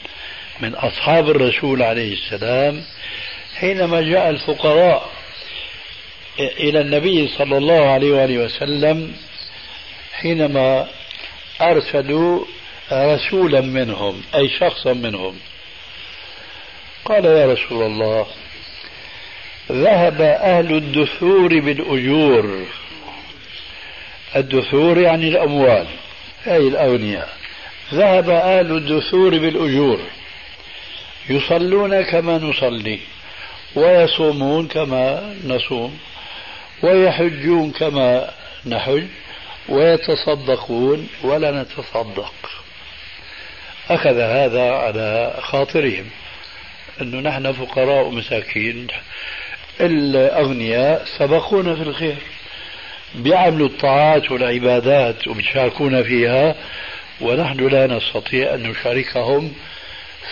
من أصحاب الرسول عليه السلام حينما جاء الفقراء إلى النبي صلى الله عليه وآله وسلم حينما أرسلوا رسولا منهم أي شخصا منهم. قال يا رسول الله ذهب أهل الدثور بالأجور. الدثور يعني الأموال أي الأغنياء. ذهب أهل الدثور بالأجور. يصلون كما نصلي ويصومون كما نصوم ويحجون كما نحج. ويتصدقون ولا نتصدق. أخذ هذا على خاطرهم أنه نحن فقراء ومساكين الأغنياء سبقونا في الخير. بيعملوا الطاعات والعبادات وبيشاركونا فيها ونحن لا نستطيع أن نشاركهم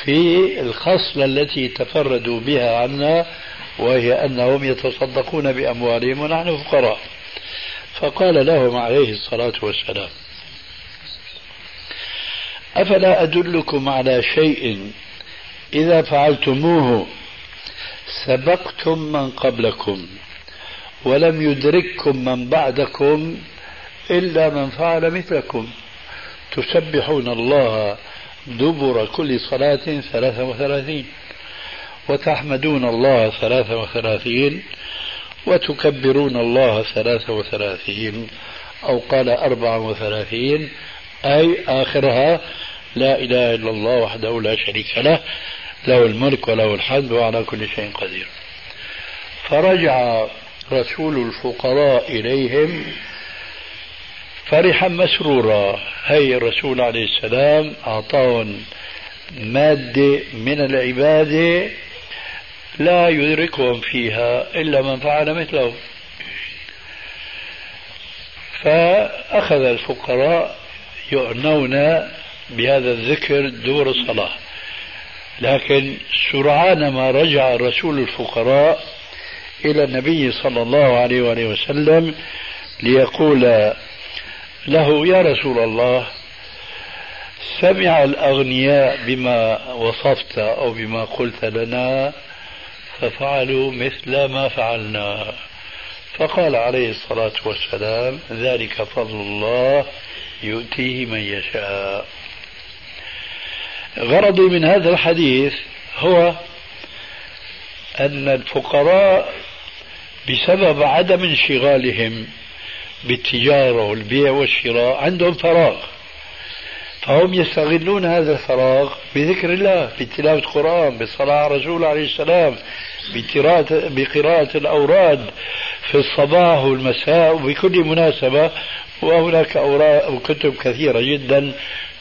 في الخصلة التي تفردوا بها عنا وهي أنهم يتصدقون بأموالهم ونحن فقراء. فقال لهم عليه الصلاة والسلام أفلا أدلكم على شيء إذا فعلتموه سبقتم من قبلكم ولم يدرككم من بعدكم إلا من فعل مثلكم. تسبحون الله دبر كل صلاة ثلاثة وثلاثين وتحمدون الله ثلاثة وثلاثين وتكبرون الله ثلاثة وثلاثين أو قال أربعة وثلاثين أي آخرها لا إله إلا الله وحده لا شريك له له الملك وله الحمد وعلى كل شيء قدير. فرجع رسول الفقراء إليهم فرحا مسرورا. هي الرسول عليه السلام أعطاهم مادة من العبادة لا يدركهم فيها إلا من فعل مثله فأخذ الفقراء يعنون بهذا الذكر دور الصلاة. لكن سرعان ما رجع الرسول الفقراء إلى النبي صلى الله عليه وآله وسلم ليقول له يا رسول الله سمع الأغنياء بما وصفت أو بما قلت لنا ففعلوا مثل ما فعلنا. فقال عليه الصلاة والسلام ذلك فضل الله يؤتيه من يشاء. غرضي من هذا الحديث هو أن الفقراء بسبب عدم انشغالهم بالتجارة والبيع والشراء عندهم فراغ. فهم يستغلون هذا الفراغ بذكر الله بتلاوة القرآن بالصلاة على الرسول عليه السلام بقراءة الأوراد في الصباح والمساء. وبكل مناسبة وهناك أوراق وكتب كثيرة جدا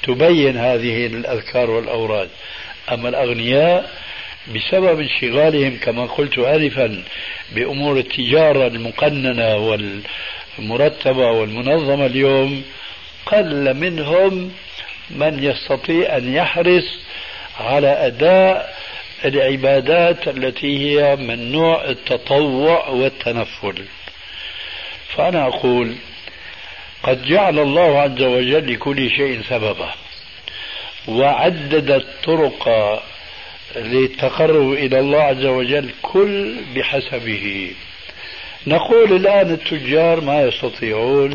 تبين هذه الأذكار والأوراد. أما الأغنياء بسبب انشغالهم كما قلت آنفا بأمور التجارة المقننة والمرتبة والمنظمة اليوم قل منهم من يستطيع أن يحرص على أداء العبادات التي هي من نوع التطوع والتنفل. فأنا أقول قد جعل الله عز وجل لكل شيء سببا وعدد الطرق للتقرب إلى الله عز وجل كل بحسبه. نقول الآن التجار ما يستطيعون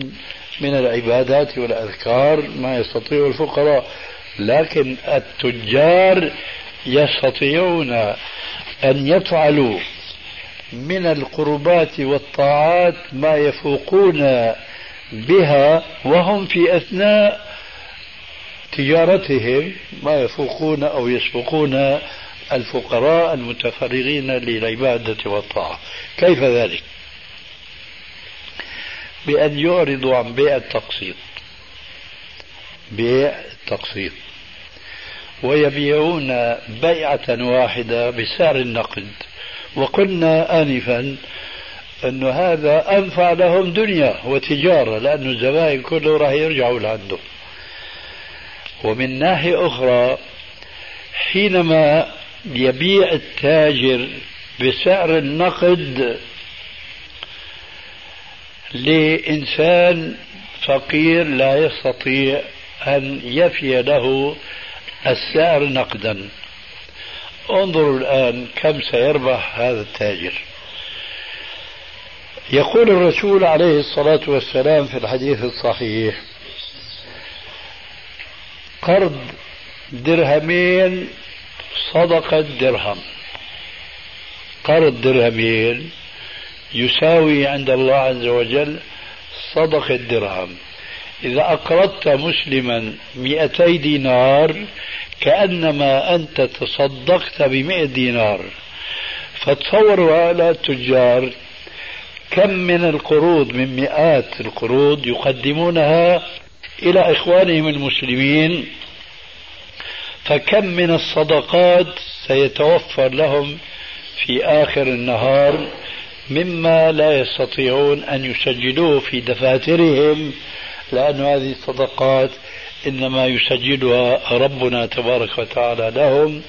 من العبادات والأذكار ما يستطيع الفقراء لكن التجار يستطيعون أن يفعلوا من القربات والطاعات ما يفوقون بها وهم في أثناء تجارتهم ما يفوقون أو يسبقون الفقراء المتفرغين للعبادة والطاعة. كيف ذلك؟ بأن يعرضوا عن بيع التقسيط. بيع التقسيط. ويبيعون بيعة واحدة بسعر النقد. وقلنا آنفا أن هذا أنفع لهم دنيا وتجارة لأن الزبائن كله راح يرجعوا لعنده. ومن ناحية أخرى حينما يبيع التاجر بسعر النقد لإنسان فقير لا يستطيع أن يفي له السعر نقدا. انظروا الآن كم سيربح هذا التاجر. يقول الرسول عليه الصلاة والسلام في الحديث الصحيح قرض درهمين صدقة درهم. قرض درهمين يساوي عند الله عز وجل صدقة درهم. إذا أقرضت مسلما مئتي دينار كأنما أنت تصدقت بمئة دينار. فتصوروا هؤلاء التجار كم من القروض من مئات القروض يقدمونها إلى إخوانهم المسلمين. فكم من الصدقات سيتوفر لهم في آخر النهار مما لا يستطيعون أن يسجلوه في دفاترهم. لأن هذه الصدقات إنما يسجلها ربنا تبارك وتعالى لهم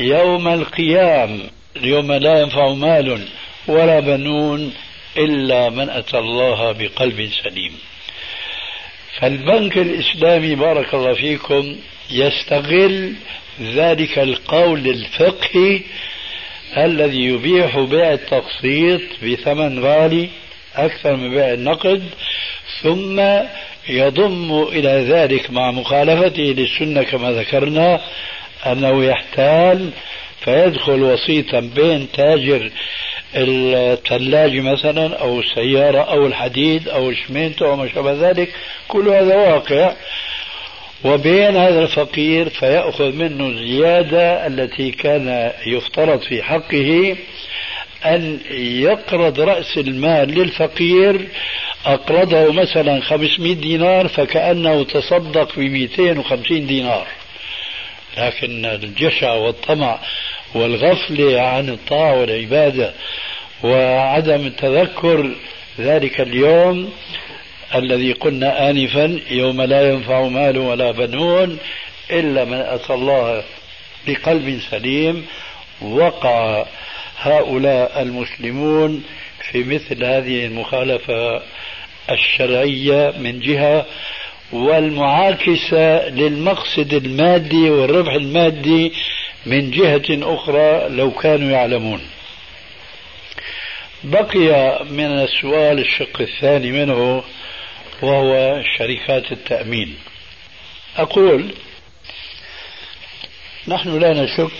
يوم القيام يوم لا ينفع مال ولا بنون إلا من أتى الله بقلب سليم. فالبنك الإسلامي بارك الله فيكم يستغل ذلك القول الفقهي الذي يبيح بيع التقسيط بثمن غالي أكثر من بيع النقد ثم يضم إلى ذلك مع مخالفته للسنة كما ذكرنا أنه يحتال فيدخل وسيطا بين تاجر الثلاجة مثلا أو السيارة أو الحديد أو الشمينتو أو ما شابه ذلك. كل هذا واقع. وبين هذا الفقير فيأخذ منه الزيادة التي كان يفترض في حقه. أن يقرض رأس المال للفقير أقرضه مثلا 500 دينار فكأنه تصدق ب 250 دينار. لكن الجشع والطمع والغفلة عن الطاعة والعبادة وعدم التذكر ذلك اليوم الذي قلنا آنفا يوم لا ينفع مال ولا بنون إلا من أتى الله بقلب سليم وقع هؤلاء المسلمون في مثل هذه المخالفة الشرعية من جهة والمعاكسة للمقصد المادي والربح المادي من جهة أخرى لو كانوا يعلمون. بقي من السؤال الشق الثاني منه وهو شركات التأمين. أقول نحن لا نشك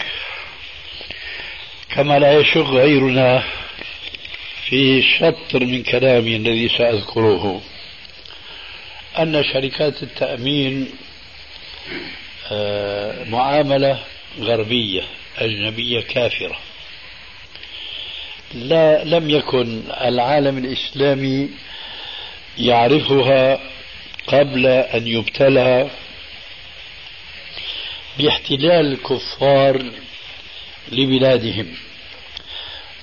كما لا يشك غيرنا في شطر من كلامي الذي سأذكره. أن شركات التأمين آه، معاملة غربية أجنبية كافرة. لا لم يكن العالم الإسلامي يعرفها قبل أن يبتلى. باحتلال الكفار لبلادهم.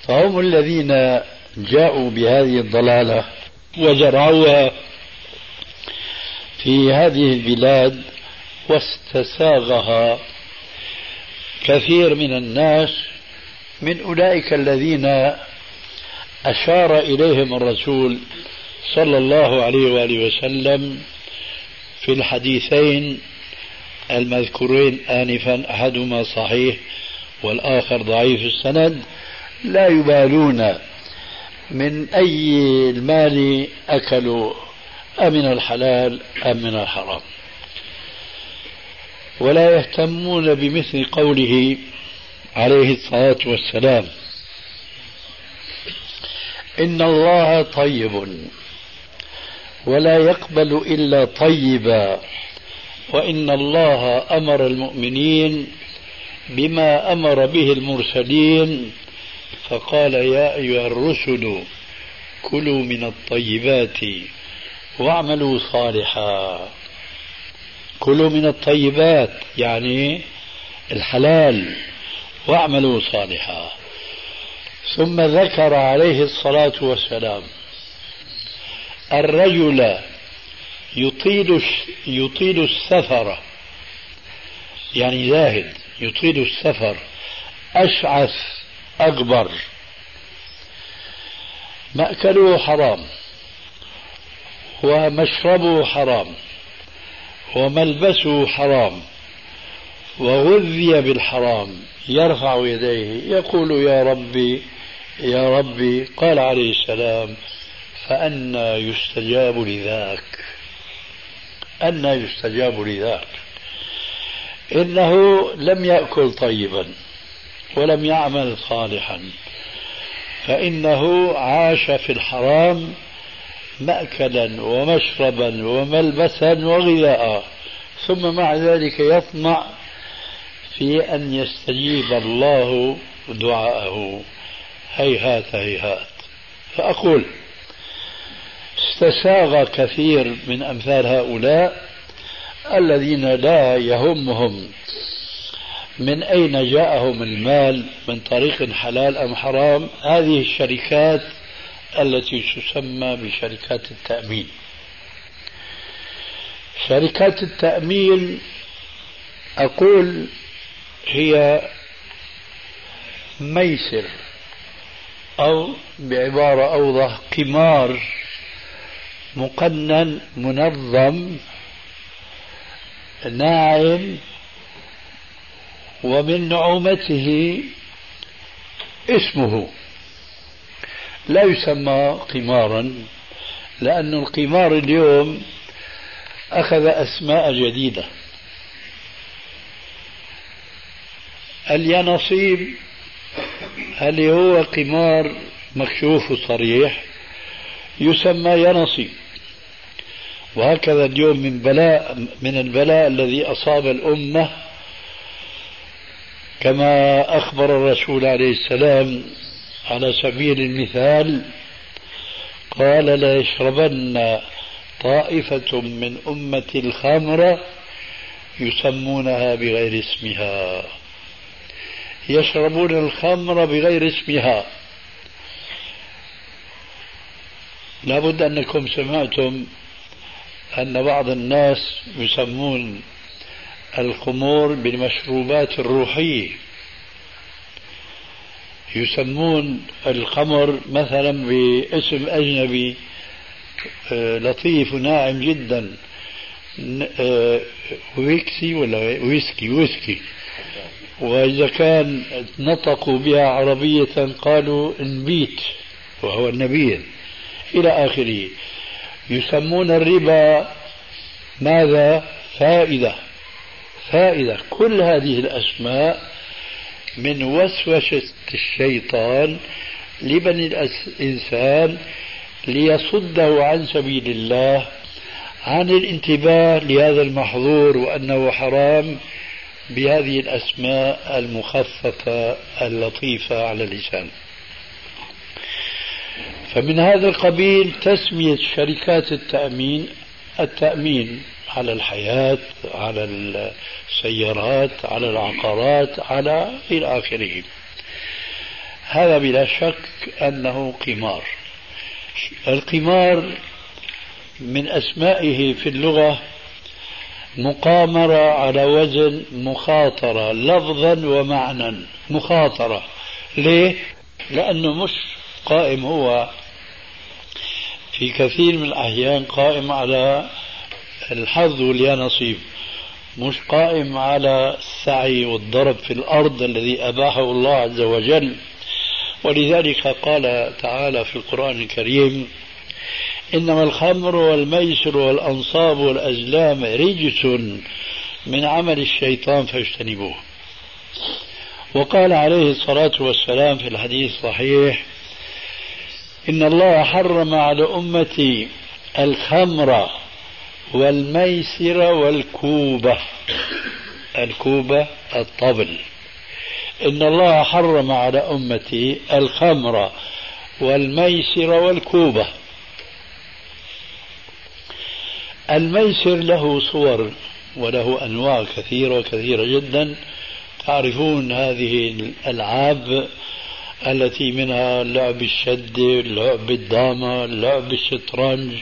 فهم الذين جاءوا بهذه الضلالة وزرعوها في هذه البلاد واستساغها كثير من الناس من أولئك الذين أشار إليهم الرسول صلى الله عليه وآله وسلم في الحديثين المذكورين آنفا أحدهما صحيح والآخر ضعيف السند لا يبالون من أي المال أكلوا أمن الحلال أم من الحرام. ولا يهتمون بمثل قوله عليه الصلاة والسلام إن الله طيب ولا يقبل إلا طيبا وإن الله أمر المؤمنين بما أمر به المرسلين. فقال يا أيها الرسل كلوا من الطيبات واعملوا صالحا. كلوا من الطيبات يعني الحلال واعملوا صالحا. ثم ذكر عليه الصلاة والسلام الرجل يطيل يطيل السفر يعني زاهد. يطيل السفر أشعث أكبر مأكله حرام ومشربه حرام وملبسه حرام وغذي بالحرام. يرفع يديه يقول يا ربي يا ربي. قال عليه السلام فأنا يستجاب لذاك. أنا يستجاب لذاك. إنه لم يأكل طيبا ولم يعمل صالحا فإنه عاش في الحرام مأكلا ومشربا وملبسا وغذاء ثم مع ذلك يطمع في أن يستجيب الله دعاءه. هيهات هيهات. فأقول استساغ كثير من أمثال هؤلاء الذين لا يهمهم من أين جاءهم المال من طريق حلال أم حرام هذه الشركات التي تسمى بشركات التأمين. شركات التأمين أقول هي ميسر أو بعبارة أوضح قمار مقنن منظم ناعم ومن نعومته اسمه. لا يسمى قمارا لأن القمار اليوم أخذ أسماء جديدة. اليانصيب هل هو قمار مكشوف وصريح يسمى ينصيب وهكذا اليوم من بلاء من البلاء الذي أصاب الأمة كما أخبر الرسول عليه السلام على سبيل المثال قال لا يشربن طائفة من أمة الخمر يسمونها بغير اسمها. يشربون الخمر بغير اسمها. لابد أنكم سمعتم أن بعض الناس يسمون الخمور بالمشروبات الروحية. يسمون الخمر مثلا باسم أجنبي آه، لطيف وناعم جدا. آه، ويكسي ولا ويسكي؟ ويسكي. وإذا كان نطقوا بها عربية قالوا انبيت وهو النبيذ. إلى آخره. يسمون الربا ماذا؟ فائدة. فائدة. كل هذه الأسماء من وسوسة الشيطان لبني الإنسان ليصده عن سبيل الله عن الانتباه لهذا المحظور وأنه حرام بهذه الأسماء المخففة اللطيفة على اللسان. فمن هذا القبيل تسمية شركات التأمين التأمين على الحياة على السيارات على العقارات على إلى آخره. هذا بلا شك أنه قمار. القمار من أسمائه في اللغة مقامرة على وزن مخاطرة لفظا ومعنى مخاطرة. ليه؟ لأنه مش قائم هو في كثير من الأحيان قائم على الحظ واليانصيب مش قائم على السعي والضرب في الأرض الذي أباحه الله عز وجل. ولذلك قال تعالى في القرآن الكريم إنما الخمر والميسر والأنصاب والأزلام رجس من عمل الشيطان فاجتنبوه. وقال عليه الصلاة والسلام في الحديث الصحيح إن الله حرم على أمتي الخمر والميسر والكوبة الكوبة الطبل. إن الله حرم على أمتي الخمر والميسر والكوبة الميسر له صور وله أنواع كثيرة كثيرة جدا. تعرفون هذه الألعاب التي منها لعب الشد لعب الدامة لعب الشطرنج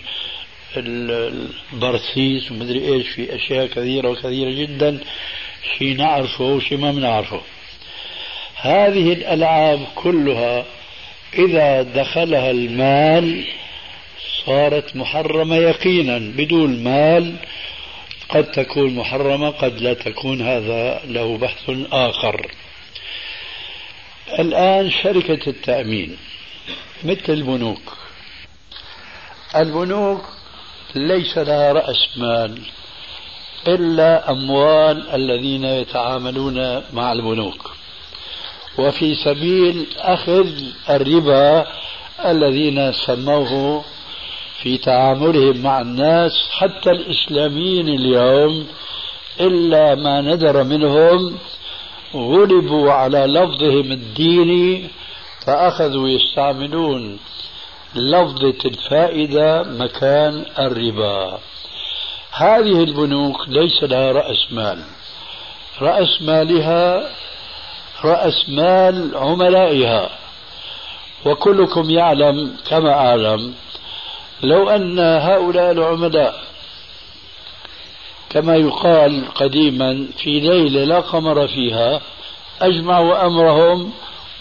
البرسيس ومدري إيش في أشياء كثيرة وكثيرة جدا شيء نعرفه وشيء ما بنعرفه. هذه الألعاب كلها إذا دخلها المال صارت محرمة يقينا بدون مال قد تكون محرمة قد لا تكون هذا له بحث آخر. الآن شركة التأمين مثل البنوك. البنوك ليس لها رأس مال إلا أموال الذين يتعاملون مع البنوك. وفي سبيل أخذ الربا الذين سموه في تعاملهم مع الناس حتى الإسلاميين اليوم إلا ما ندر منهم غلبوا على لفظهم الديني فأخذوا يستعملون لفظة الفائدة مكان الربا. هذه البنوك ليس لها رأس مال. رأس مالها رأس مال عملائها. وكلكم يعلم كما أعلم لو أن هؤلاء العملاء كما يقال قديما في ليلة لا قمر فيها أجمعوا أمرهم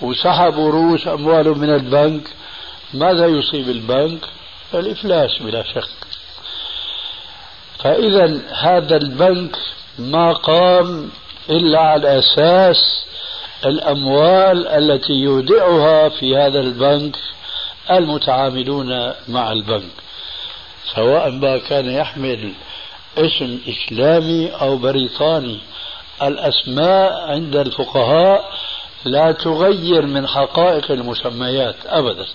وسحبوا رؤوس أموالهم من البنك ماذا يصيب البنك؟ الإفلاس بلا شك فإذا هذا البنك ما قام إلا على أساس الأموال التي يودعها في هذا البنك المتعاملون مع البنك سواء ما كان يحمل اسم إسلامي أو بريطاني. الأسماء عند الفقهاء لا تغير من حقائق المسميات أبدا.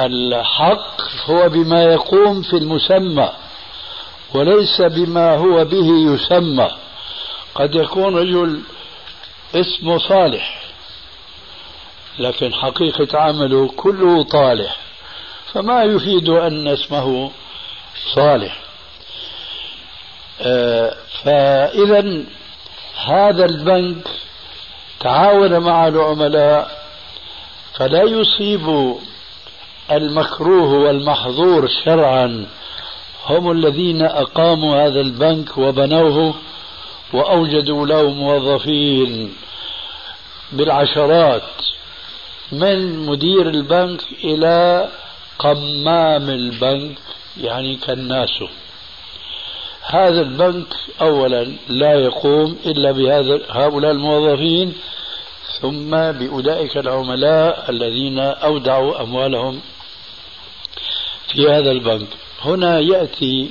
الحق هو بما يقوم في المسمى وليس بما هو به يسمى. قد يكون رجل اسمه صالح لكن حقيقة عمله كله طالح. فما يفيد أن اسمه صالح. آه، فإذا هذا البنك تعاون مع العملاء فلا يصيب المكروه والمحظور شرعا. هم الذين أقاموا هذا البنك وبنوه وأوجدوا له موظفين بالعشرات من مدير البنك إلى قمام البنك. يعني كناسه هذا البنك اولا لا يقوم إلا بهذا هؤلاء الموظفين ثم بأولئك العملاء الذين أودعوا أموالهم في هذا البنك. هنا يأتي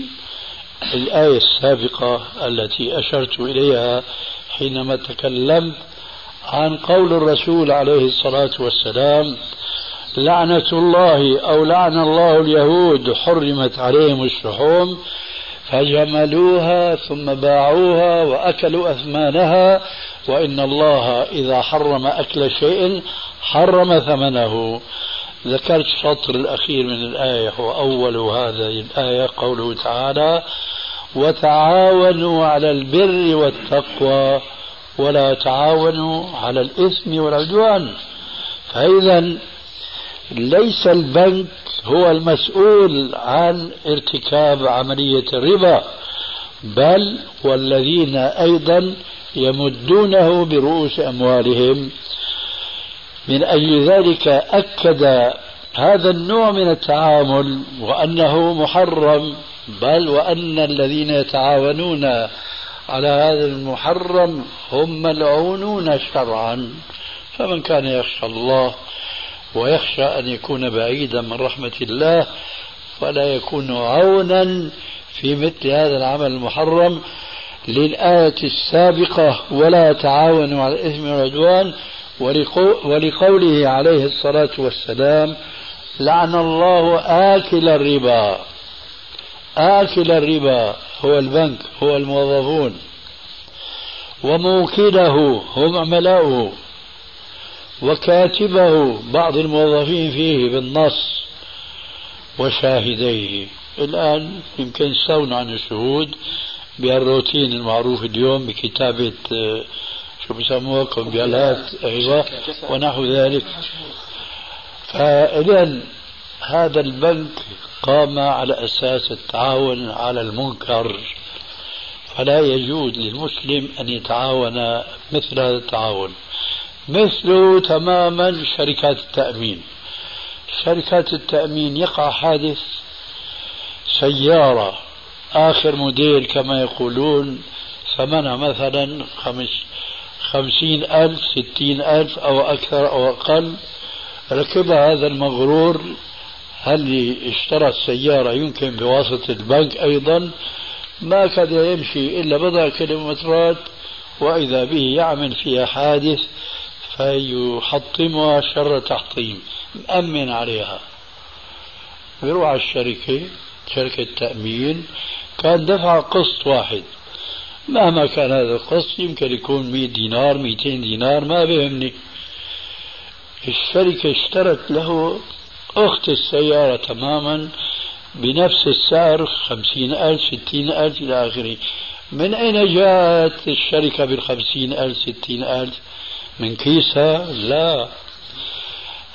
الآية السابقة التي أشرت إليها حينما تكلمت عن قول الرسول عليه الصلاة والسلام لعنة الله أو لعن الله اليهود حرمت عليهم الشحوم فجملوها ثم باعوها وأكلوا أثمانها وإن الله إذا حرم أكل شيء حرم ثمنه. ذكرت الشطر الأخير من الآية وأول هذه الآية قوله تعالى وتعاونوا على البر والتقوى ولا تعاونوا على الإثم والعدوان. فإذا ليس البنك هو المسؤول عن ارتكاب عملية الربا بل والذين أيضا يمدونه برؤوس أموالهم. من أجل ذلك أكد هذا النوع من التعامل وأنه محرم بل وأن الذين يتعاونون على هذا المحرم هم ملعونون شرعا. فمن كان يخشى الله ويخشى أن يكون بعيدا من رحمة الله فلا يكون عونا في مثل هذا العمل المحرم للآية السابقة ولا تعاونوا على الإثم والعدوان ولقوله عليه الصلاة والسلام لعن الله آكل الربا. آكل الربا هو البنك هو الموظفون. وموكله هم عملاؤه. وكاتبه بعض الموظفين فيه بالنص وشاهديه. الآن يمكن يستغنوا عن الشهود بهالروتين المعروف اليوم بكتابة آه، شو بسموها كمبيالات أيوة ونحو ذلك. فإذا هذا البنك قام على أساس التعاون على المنكر. فلا يجوز للمسلم أن يتعاون مثل هذا التعاون. مثله تماما شركات التأمين. شركات التأمين يقع حادث سيارة آخر موديل كما يقولون ثمنها مثلا خمس خمسين ألف ستين ألف أو أكثر أو أقل. ركبها هذا المغرور. هل اشترى السيارة يمكن بواسطة البنك أيضا. ما كاد يمشي إلا بضع كيلومترات وإذا به يعمل فيها حادث فيحطمها شر تحطيم. مأمن عليها. بيروح على الشركة شركة تأمين كان دفع قسط واحد. مهما كان هذا القسط يمكن يكون 100 دينار 200 دينار ما بيهمني. الشركة اشترت له أخت السيارة تماما بنفس السعر خمسين ألف ستين ألف إلى آخره. من أين جاءت الشركة بالخمسين ألف ستين ألف؟ من كيسها لا.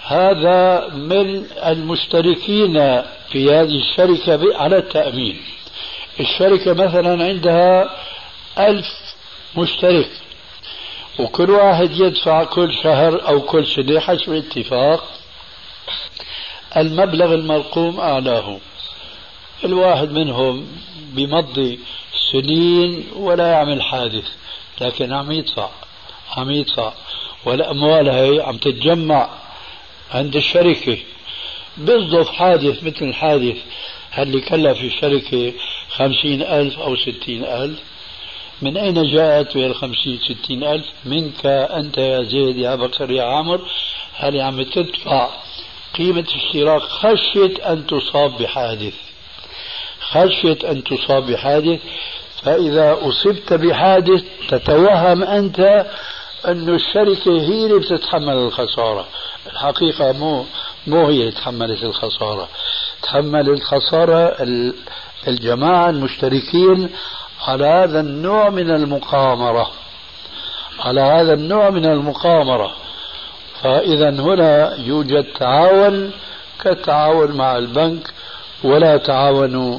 هذا من المشتركين في هذه الشركة على التأمين. الشركة مثلا عندها ألف مشترك وكل واحد يدفع كل شهر أو كل سنة حسب الاتفاق المبلغ المرقوم أعلاه. الواحد منهم بمضي سنين ولا يعمل حادث لكن عم يدفع. عم يدفع والأموال هي عم تتجمع عند الشركة. بيصدف حادث مثل الحادث اللي كلف الشركة خمسين ألف أو ستين ألف؟ من أين جاءت بها الخمسين ستين ألف؟ منك أنت يا زيد يا بكر يا عمر هل عم تدفع قيمة اشتراك خشية أن تصاب بحادث. خشية أن تصاب بحادث فإذا أصبت بحادث تتوهم أنت أن الشركة هي اللي بتتحمل الخسارة. الحقيقة مو مو هي اللي تحملت الخسارة. تحمل الخسارة الجماعة المشتركين على هذا النوع من المقامرة. على هذا النوع من المقامرة. فإذا هنا يوجد تعاون كالتعاون مع البنك ولا تعاونوا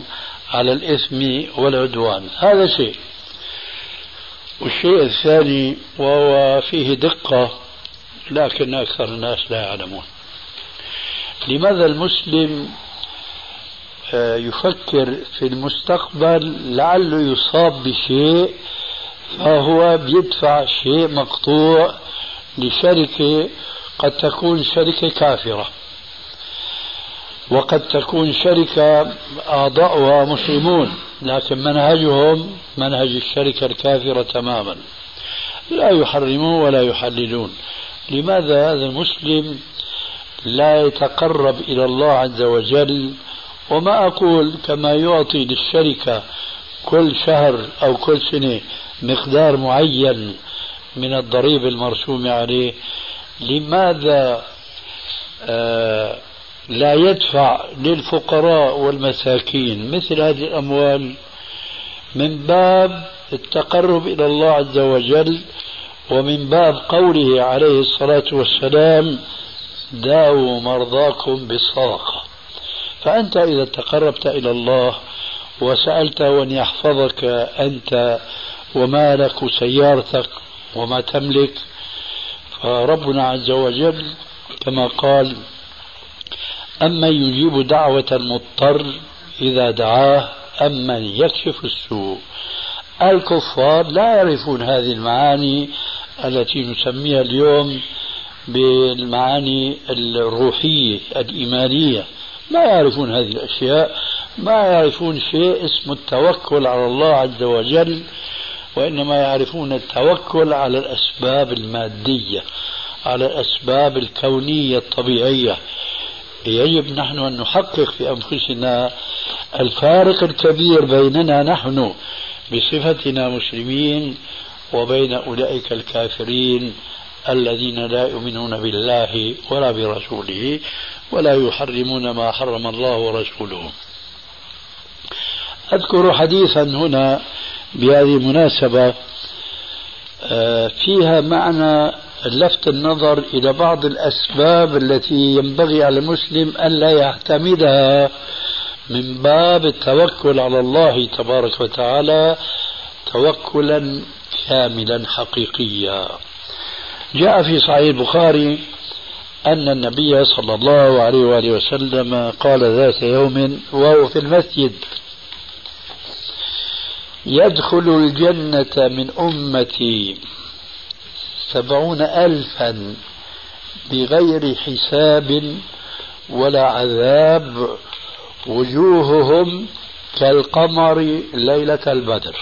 على الإثم والعدوان. هذا شيء. والشيء الثاني وهو فيه دقة لكن أكثر الناس لا يعلمون. لماذا المسلم آه، يفكر في المستقبل لعله يصاب بشيء فهو بيدفع شيء مقطوع لشركة قد تكون شركة كافرة. وقد تكون شركة أعضاؤها مسلمون لكن منهجهم منهج الشركة الكافرة تماما. لا يحرمون ولا يحللون. لماذا هذا المسلم لا يتقرب إلى الله عز وجل؟ وما أقول كما يعطي للشركة كل شهر أو كل سنة مقدار معين من الضريبة المرسومة عليه؟ لماذا آه لا يدفع للفقراء والمساكين مثل هذه الأموال من باب التقرب إلى الله عز وجل ومن باب قوله عليه الصلاة والسلام داووا مرضاكم بالصدقة فأنت إذا تقربت إلى الله وسألته أن يحفظك أنت ومالك وسيارتك وما تملك فربنا عز وجل كما قال أما يجيب دعوة المضطر إذا دعاه أمن يكشف السوء. الكفار لا يعرفون هذه المعاني التي نسميها اليوم بالمعاني الروحية الإيمانية. ما يعرفون هذه الأشياء ما يعرفون شيء اسمه التوكل على الله عز وجل وإنما يعرفون التوكل على الأسباب المادية على الأسباب الكونية الطبيعية. يجب نحن أن نحقق في أنفسنا الفارق الكبير بيننا نحن بصفتنا مسلمين وبين أولئك الكافرين الذين لا يؤمنون بالله ولا برسوله ولا يحرمون ما حرم الله ورسوله. أذكر حديثا هنا بهذه المناسبة آه، فيها معنى لفت النظر إلى بعض الأسباب التي ينبغي على المسلم ألا يعتمدها من باب التوكل على الله تبارك وتعالى توكلا كاملا حقيقيا. جاء في صحيح البخاري أن النبي صلى الله عليه وآله وسلم قال ذات يوم وهو في المسجد يدخل الجنة من أمتي. سبعون ألفا بغير حساب ولا عذاب وجوههم كالقمر ليلة البدر.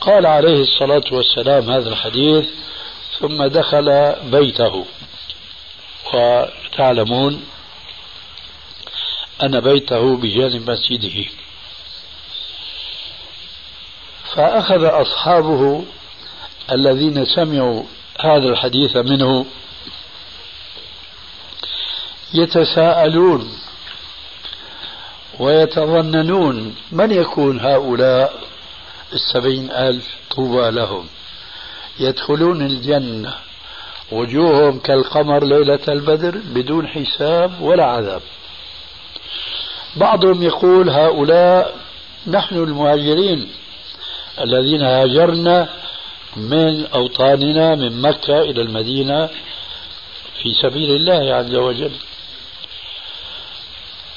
قال عليه الصلاة والسلام هذا الحديث ثم دخل بيته. وتعلمون أن بيته بجانب مسجده. فأخذ أصحابه الذين سمعوا هذا الحديث منه يتساءلون ويتظننون من يكون هؤلاء السبعين ألف طوبى لهم. يدخلون الجنة وجوههم كالقمر ليلة البدر بدون حساب ولا عذاب. بعضهم يقول هؤلاء نحن المهاجرين الذين هاجرنا من أوطاننا من مكة إلى المدينة في سبيل الله عز وجل.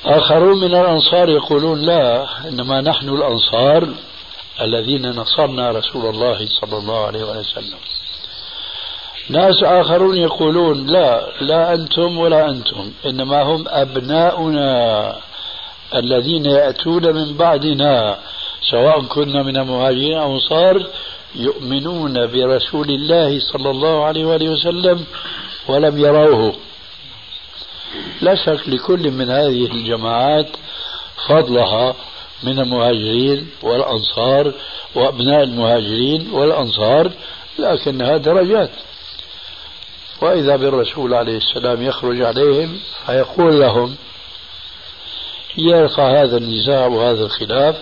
آخرون من الأنصار يقولون لا إنما نحن الأنصار الذين نصرنا رسول الله صلى الله عليه وسلم. ناس آخرون يقولون لا لا أنتم ولا أنتم إنما هم أبناؤنا الذين يأتون من بعدنا سواء كنا من المهاجرين أو أنصار يؤمنون برسول الله صلى الله عليه وآله وسلم ولم يروه. لا شك لكل من هذه الجماعات فضلها من المهاجرين والأنصار وأبناء المهاجرين والأنصار لكنها درجات. وإذا بالرسول عليه السلام يخرج عليهم فيقول لهم يرفع هذا النزاع وهذا الخلاف.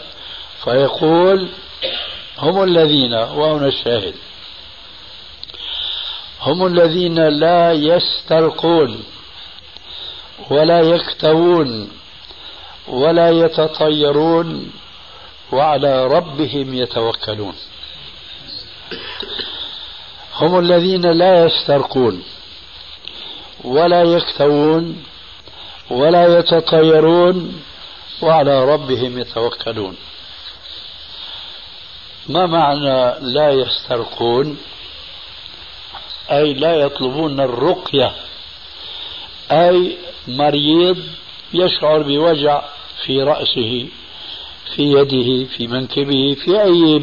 فيقول هم الذين وهنا الشاهد. هم الذين لا يسترقون ولا يكتوون ولا يتطيرون وعلى ربهم يتوكلون. هم الذين لا يسترقون ولا يكتوون ولا يتطيرون وعلى ربهم يتوكلون. ما معنى لا يسترقون؟ أي لا يطلبون الرقية. أي مريض يشعر بوجع في رأسه في يده في منكبه في أي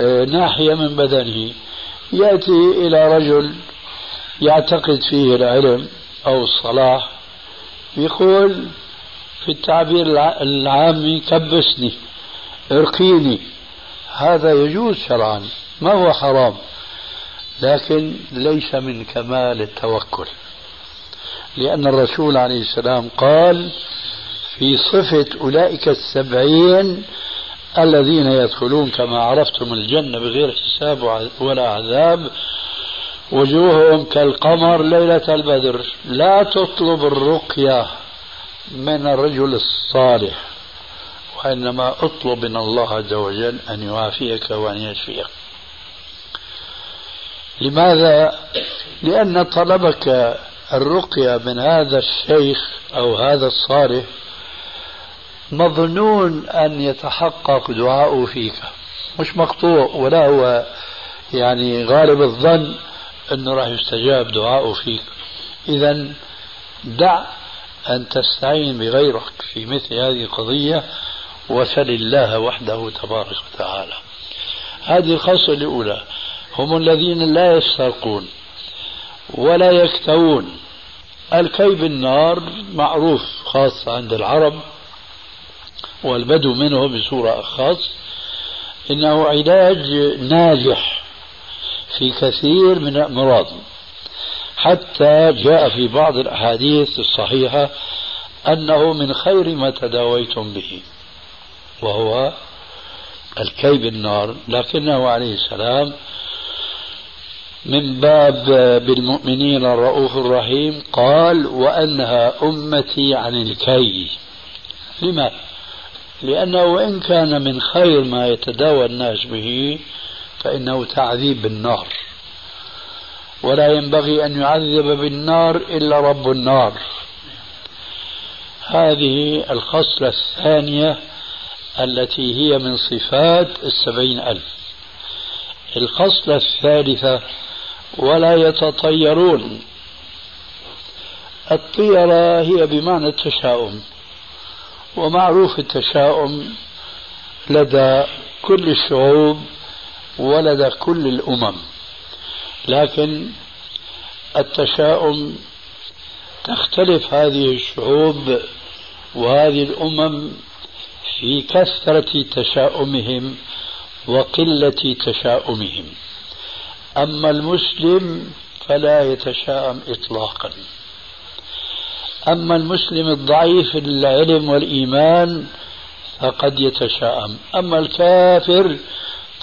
آه، ناحية من بدنه. يأتي إلى رجل يعتقد فيه العلم أو الصلاح يقول في التعبير العامي كبسني ارقيني. هذا يجوز شرعا ما هو حرام لكن ليس من كمال التوكل. لأن الرسول عليه السلام قال في صفة أولئك السبعين الذين يدخلون كما عرفتم الجنة بغير حساب ولا عذاب وجوههم كالقمر ليلة البدر. لا تطلب الرقية من الرجل الصالح. وإنما أطلب من الله عز وجل أن يعافيك وأن يشفيك. لماذا؟ لأن طلبك الرقية من هذا الشيخ أو هذا الصالح مظنون أن يتحقق دعاؤه فيك. مش مقطوع ولا هو يعني غالب الظن أنه راح يستجاب دعاؤه فيك. إذا دع أن تستعين بغيرك في مثل هذه القضية وسل الله وحده تبارك وتعالى. هذه الخاصة الأولى. هم الذين لا يسترقون ولا يكتوون. الكي بالنار معروف خاص عند العرب والبدو منه بصورة أخص إنه علاج ناجح في كثير من الأمراض. حتى جاء في بعض الأحاديث الصحيحة أنه من خير ما تداويتم به. وهو الكي بالنار لكنه عليه السلام من باب بالمؤمنين الرؤوف الرحيم قال وأنهى أمتي عن الكي لماذا؟ لأنه وإن كان من خير ما يتداوى الناس به فإنه تعذيب بالنار ولا ينبغي أن يعذب بالنار إلا رب النار. هذه الخصلة الثانية التي هي من صفات السبعين ألف. الخصلة الثالثة ولا يتطيرون. الطيرة هي بمعنى التشاؤم ومعروف التشاؤم لدى كل الشعوب ولدى كل الأمم. لكن التشاؤم تختلف هذه الشعوب وهذه الأمم في كثرة تشاؤمهم وقلة تشاؤمهم. أما المسلم فلا يتشاءم إطلاقا. أما المسلم الضعيف العلم والإيمان فقد يتشاءم. أما الكافر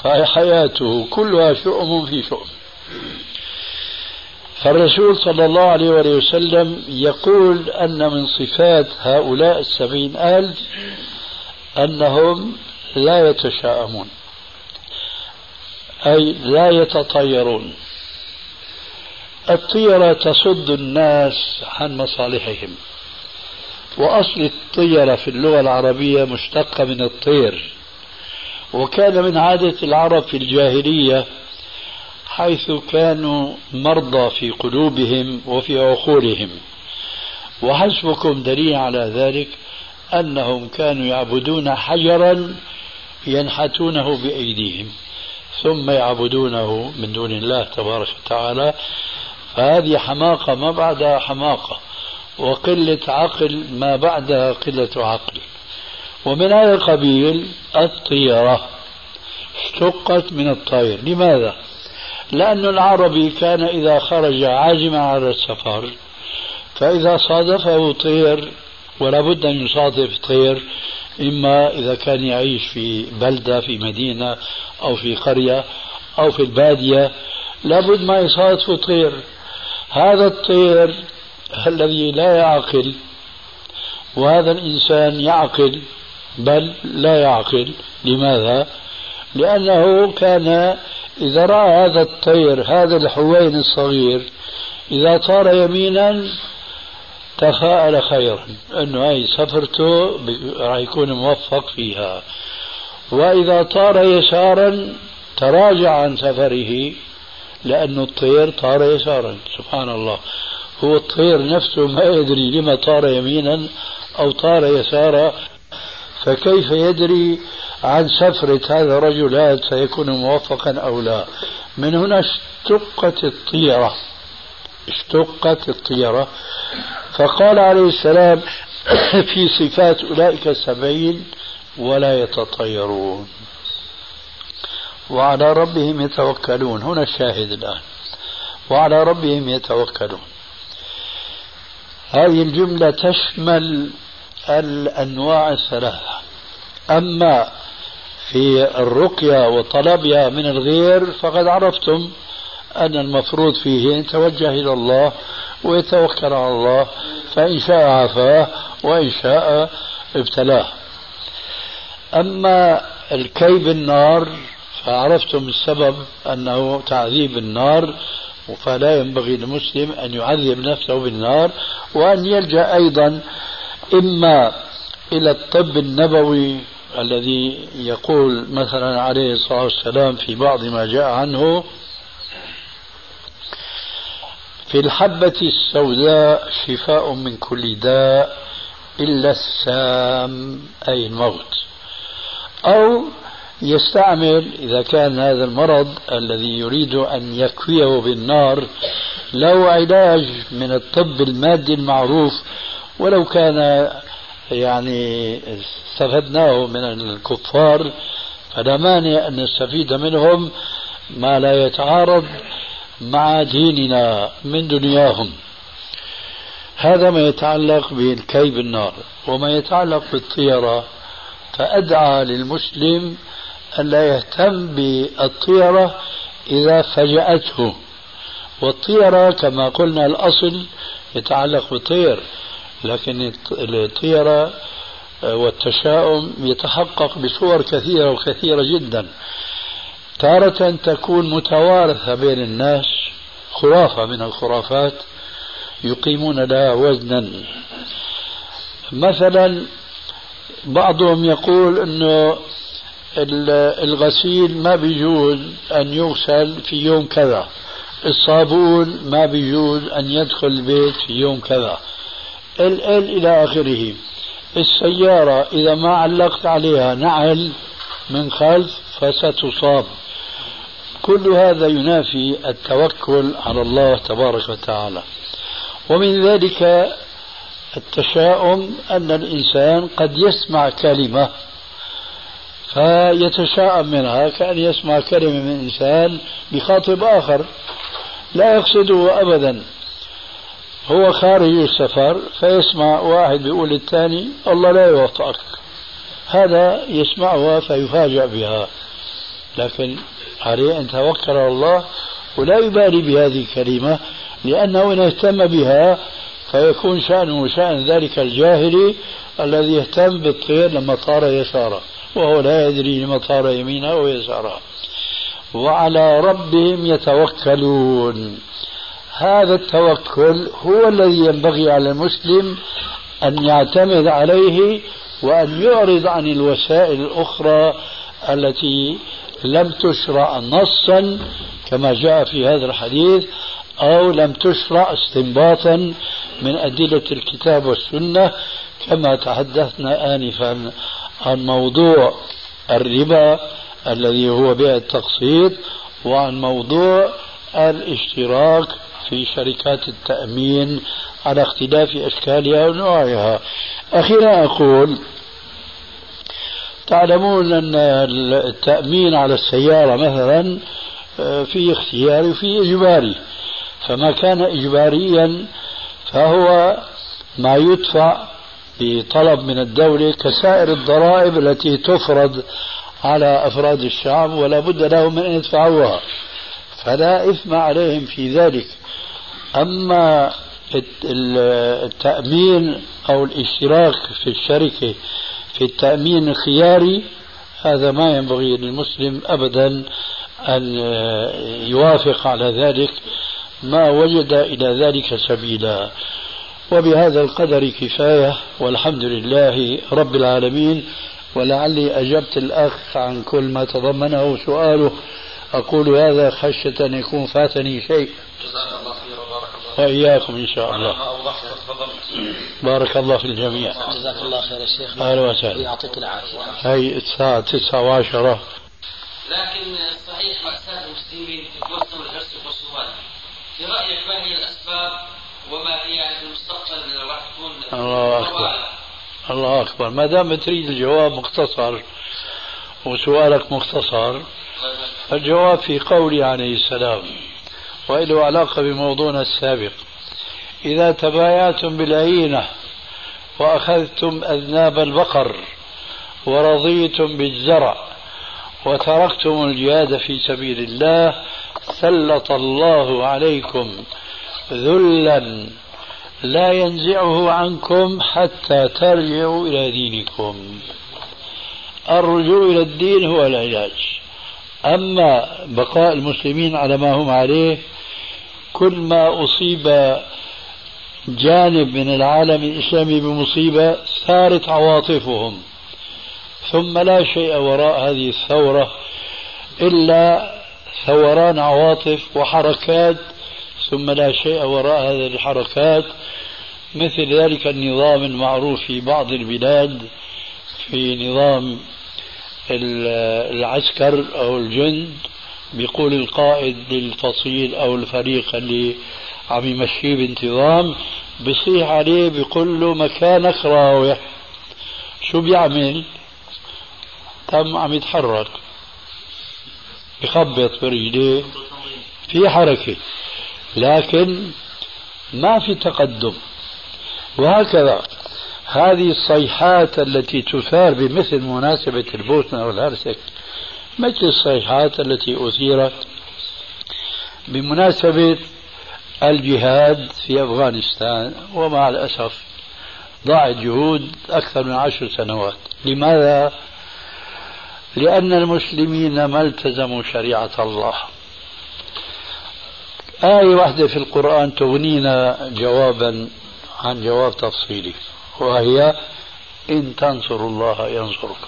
فحياته كلها شؤم في شؤم. فالرسول صلى الله عليه وسلم يقول أن من صفات هؤلاء السبعين ألف أنهم لا يتشاءمون أي لا يتطيرون. الطيرة تصد الناس عن مصالحهم وأصل الطيرة في اللغة العربية مشتقة من الطير. وكان من عادة العرب في الجاهلية حيث كانوا مرضى في قلوبهم وفي عقولهم وحسبكم دليل على ذلك أنهم كانوا يعبدون حجرا ينحتونه بأيديهم ثم يعبدونه من دون الله تبارك وتعالى. فهذه حماقة ما بعدها حماقة. وقلة عقل ما بعدها قلة عقل. ومن هذا القبيل الطيرة اشتقت من الطير لماذا؟ لأن العربي كان إذا خرج عازما على السفر فإذا صادفه طير ولا بد أن يصادف طير إما إذا كان يعيش في بلدة في مدينة أو في قرية أو في البادية لابد ما يصادفه طير هذا الطير الذي لا يعقل وهذا الإنسان يعقل بل لا يعقل لماذا؟ لأنه كان إذا رأى هذا الطير هذا الحوين الصغير إذا طار يمينا تفاءل خيرا أنه هاي سفرته راح يكون موفق فيها. وإذا طار يسارا تراجع عن سفره لأن الطير طار يسارا. سبحان الله. هو الطير نفسه ما يدري لما طار يمينا أو طار يسارا. فكيف يدري عن سفرة هذا الرجل هل سيكون موفقا أو لا؟ من هنا اشتقت الطيرة. اشتقت الطيرة فقال عليه السلام [CLEARS THROAT] في صفات أولئك السبعين ولا يتطيرون. وعلى ربهم يتوكلون. هنا الشاهد الآن. وعلى ربهم يتوكلون. هذه الجملة تشمل الأنواع الثلاثة. أما في الرقية وطلبها من الغير فقد عرفتم أن المفروض فيه أن يتوجه إلى الله ويتوكل على الله فإن شاء عافاه وإن شاء ابتلاه. أما الكي بالنار فعرفتم السبب أنه تعذيب النار فلا ينبغي للمسلم أن يعذب نفسه بالنار وأن يلجأ أيضا إما إلى الطب النبوي الذي يقول مثلا عليه الصلاة والسلام في بعض ما جاء عنه في الحبة السوداء شفاء من كل داء إلا السام أي الموت. أو يستعمل إذا كان هذا المرض الذي يريد أن يكويه بالنار له علاج من الطب المادي المعروف. ولو كان يعني استفدناه من الكفار فلا مانع أن نستفيد منهم ما لا يتعارض. مع ديننا من دنياهم. هذا ما يتعلق بالكي بالنار وما يتعلق بالطيرة فأدعى للمسلم أن لا يهتم بالطيرة إذا فجأته. والطيرة كما قلنا الأصل يتعلق بالطير لكن الطيرة والتشاؤم يتحقق بصور كثيرة وكثيرة جدا. تارة تكون متوارثة بين الناس خرافة من الخرافات يقيمون لها وزنا. مثلا بعضهم يقول إنه الغسيل ما بيجوز أن يغسل في يوم كذا. الصابون ما بيجوز أن يدخل البيت في يوم كذا. ال ال إلى آخره. السيارة إذا ما علقت عليها نعل من خلف فستصاب. كل هذا ينافي التوكل على الله تبارك وتعالى. ومن ذلك التشاؤم أن الإنسان قد يسمع كلمة فيتشاءم منها كأن يسمع كلمة من إنسان بخاطب آخر. لا يقصده أبدا. هو خارج السفر فيسمع واحد بيقول للثاني الله لا يوفقك. هذا يسمعها فيفاجأ بها. لكن عليه أن توكل على الله ولا يبالي بهذه الكلمة لأنه إن اهتم بها فيكون شأنه شأن ذلك الجاهلي الذي يهتم بالطير لما طار يساره وهو لا يدري لما طار يمينه أو يساره وعلى ربهم يتوكلون. هذا التوكل هو الذي ينبغي على المسلم أن يعتمد عليه وأن يعرض عن الوسائل الأخرى التي لم تشرع نصا كما جاء في هذا الحديث أو لم تشرع استنباطا من أدلة الكتاب والسنة كما تحدثنا آنفا عن موضوع الربا الذي هو بيع التقسيط وعن موضوع الاشتراك في شركات التأمين على اختلاف أشكالها ونوعها أخيرا أقول تعلمون أن التأمين على السيارة مثلا آه، في اختياري وفي إجباري. فما كان إجباريا فهو ما يدفع بطلب من الدولة كسائر الضرائب التي تفرض على أفراد الشعب ولا بد لهم من أن يدفعوها. فلا إثم عليهم في ذلك. أما التأمين أو الاشتراك في الشركة في التأمين الخياري هذا ما ينبغي للمسلم أبدا أن يوافق على ذلك. ما وجد إلى ذلك سبيلا. وبهذا القدر كفاية والحمد لله رب العالمين. ولعلي أجبت الأخ عن كل ما تضمنه سؤاله. أقول هذا خشية أن يكون فاتني شيء. وإياكم إن شاء الله. بارك الله في الجميع. جزاك الله خير يا شيخ. أهلا وسهلا. يعطيك العافية. هي الساعة تسعة وعشرة لكن صحيح مأساة المسلمين تتوسم الحرص والسؤال في رأيك ما هي الأسباب وما هي في المستقبل راح تكون الله أكبر. الله أكبر. ما دام تريد الجواب مختصر وسؤالك مختصر الجواب في قولي عليه السلام. وله علاقة بموضوعنا السابق. إذا تبايعتم بالعينة وأخذتم أذناب البقر ورضيتم بالزرع وتركتم الجهاد في سبيل الله سلط الله عليكم ذلا لا ينزعه عنكم حتى ترجعوا إلى دينكم. الرجوع إلى الدين هو العلاج. أما بقاء المسلمين على ما هم عليه كل ما أصيب جانب من العالم الإسلامي بمصيبة ثارت عواطفهم. ثم لا شيء وراء هذه الثورة إلا ثوران عواطف وحركات ثم لا شيء وراء هذه الحركات مثل ذلك النظام المعروف في بعض البلاد في نظام العسكر أو الجند بيقول القائد للفصيل أو الفريق اللي عم يمشيه بانتظام بصيح عليه بيقول له مكانك راوح شو بيعمل؟ تم عم يتحرك. بخبط برجليه في حركة. لكن ما في تقدم. وهكذا. هذه الصيحات التي تثار بمثل مناسبة البوسنة والهرسك مثل الصيحات التي أثيرت؟ بمناسبة الجهاد في أفغانستان ومع الأسف ضاعت جهود أكثر من عشر سنوات. لماذا؟ لأن المسلمين ما التزموا شريعة الله. آية واحدة في القرآن تغنينا جوابا عن جواب تفصيلي. وهي إن تنصروا الله ينصركم.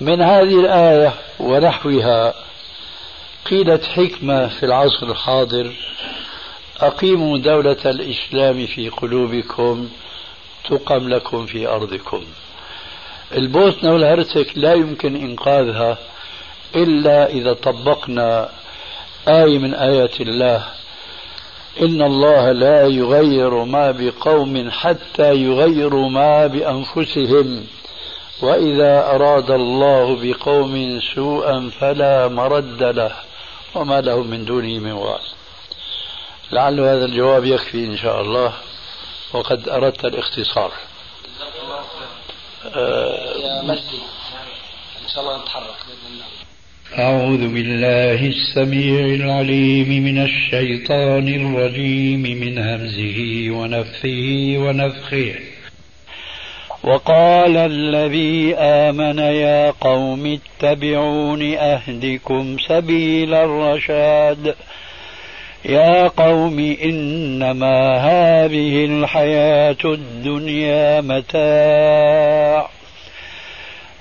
من هذه الآية ونحوها قيلت حكمة في العصر الحاضر أقيموا دولة الإسلام في قلوبكم تقم لكم في أرضكم. البوسنة والهرسك لا يمكن إنقاذها إلا إذا طبقنا آية من آيات الله إن الله لا يغير ما بقوم حتى يغيروا ما بأنفسهم. وإذا أراد الله بقوم سوءا فلا مرد له. وما لهم من دونه من وال لعل هذا الجواب يكفي إن شاء الله. وقد أردت الاختصار. يا مجدي إن شاء الله نتحرك. أعوذ بالله السميع العليم من الشيطان الرجيم من همزه ونفثه ونفخه. وقال الذي آمن يا قوم اتبعون أهدكم سبيل الرشاد. يا قوم إنما هذه الحياة الدنيا متاع.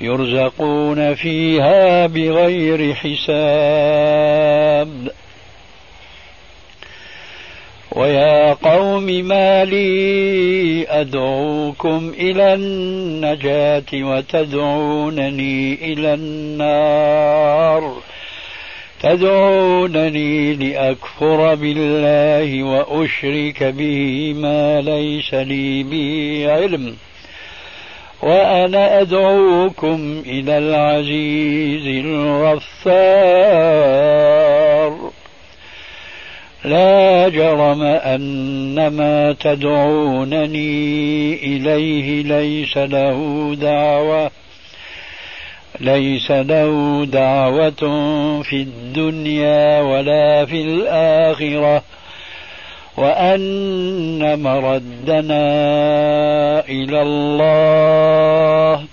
يرزقون فيها بغير حساب. ويا قوم ما لي أدعوكم إلى النجاة وتدعونني إلى النار. تدعونني لأكفر بالله وأشرك به ما ليس لي به علم. وأنا أدعوكم إلى العزيز الغفار. لا جرم أن ما تدعونني إليه ليس له دعوة ليس له دعوة في الدنيا ولا في الآخرة. وأن مردنا إلى الله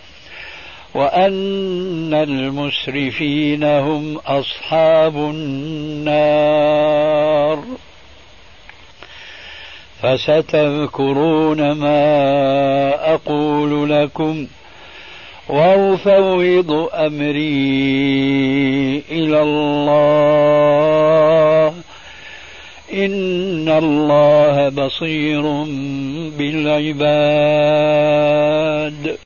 وأن المسرفين هم أصحاب النار. فستذكرون ما أقول لكم وأفوض أمري إلى الله. إن الله بصير بالعباد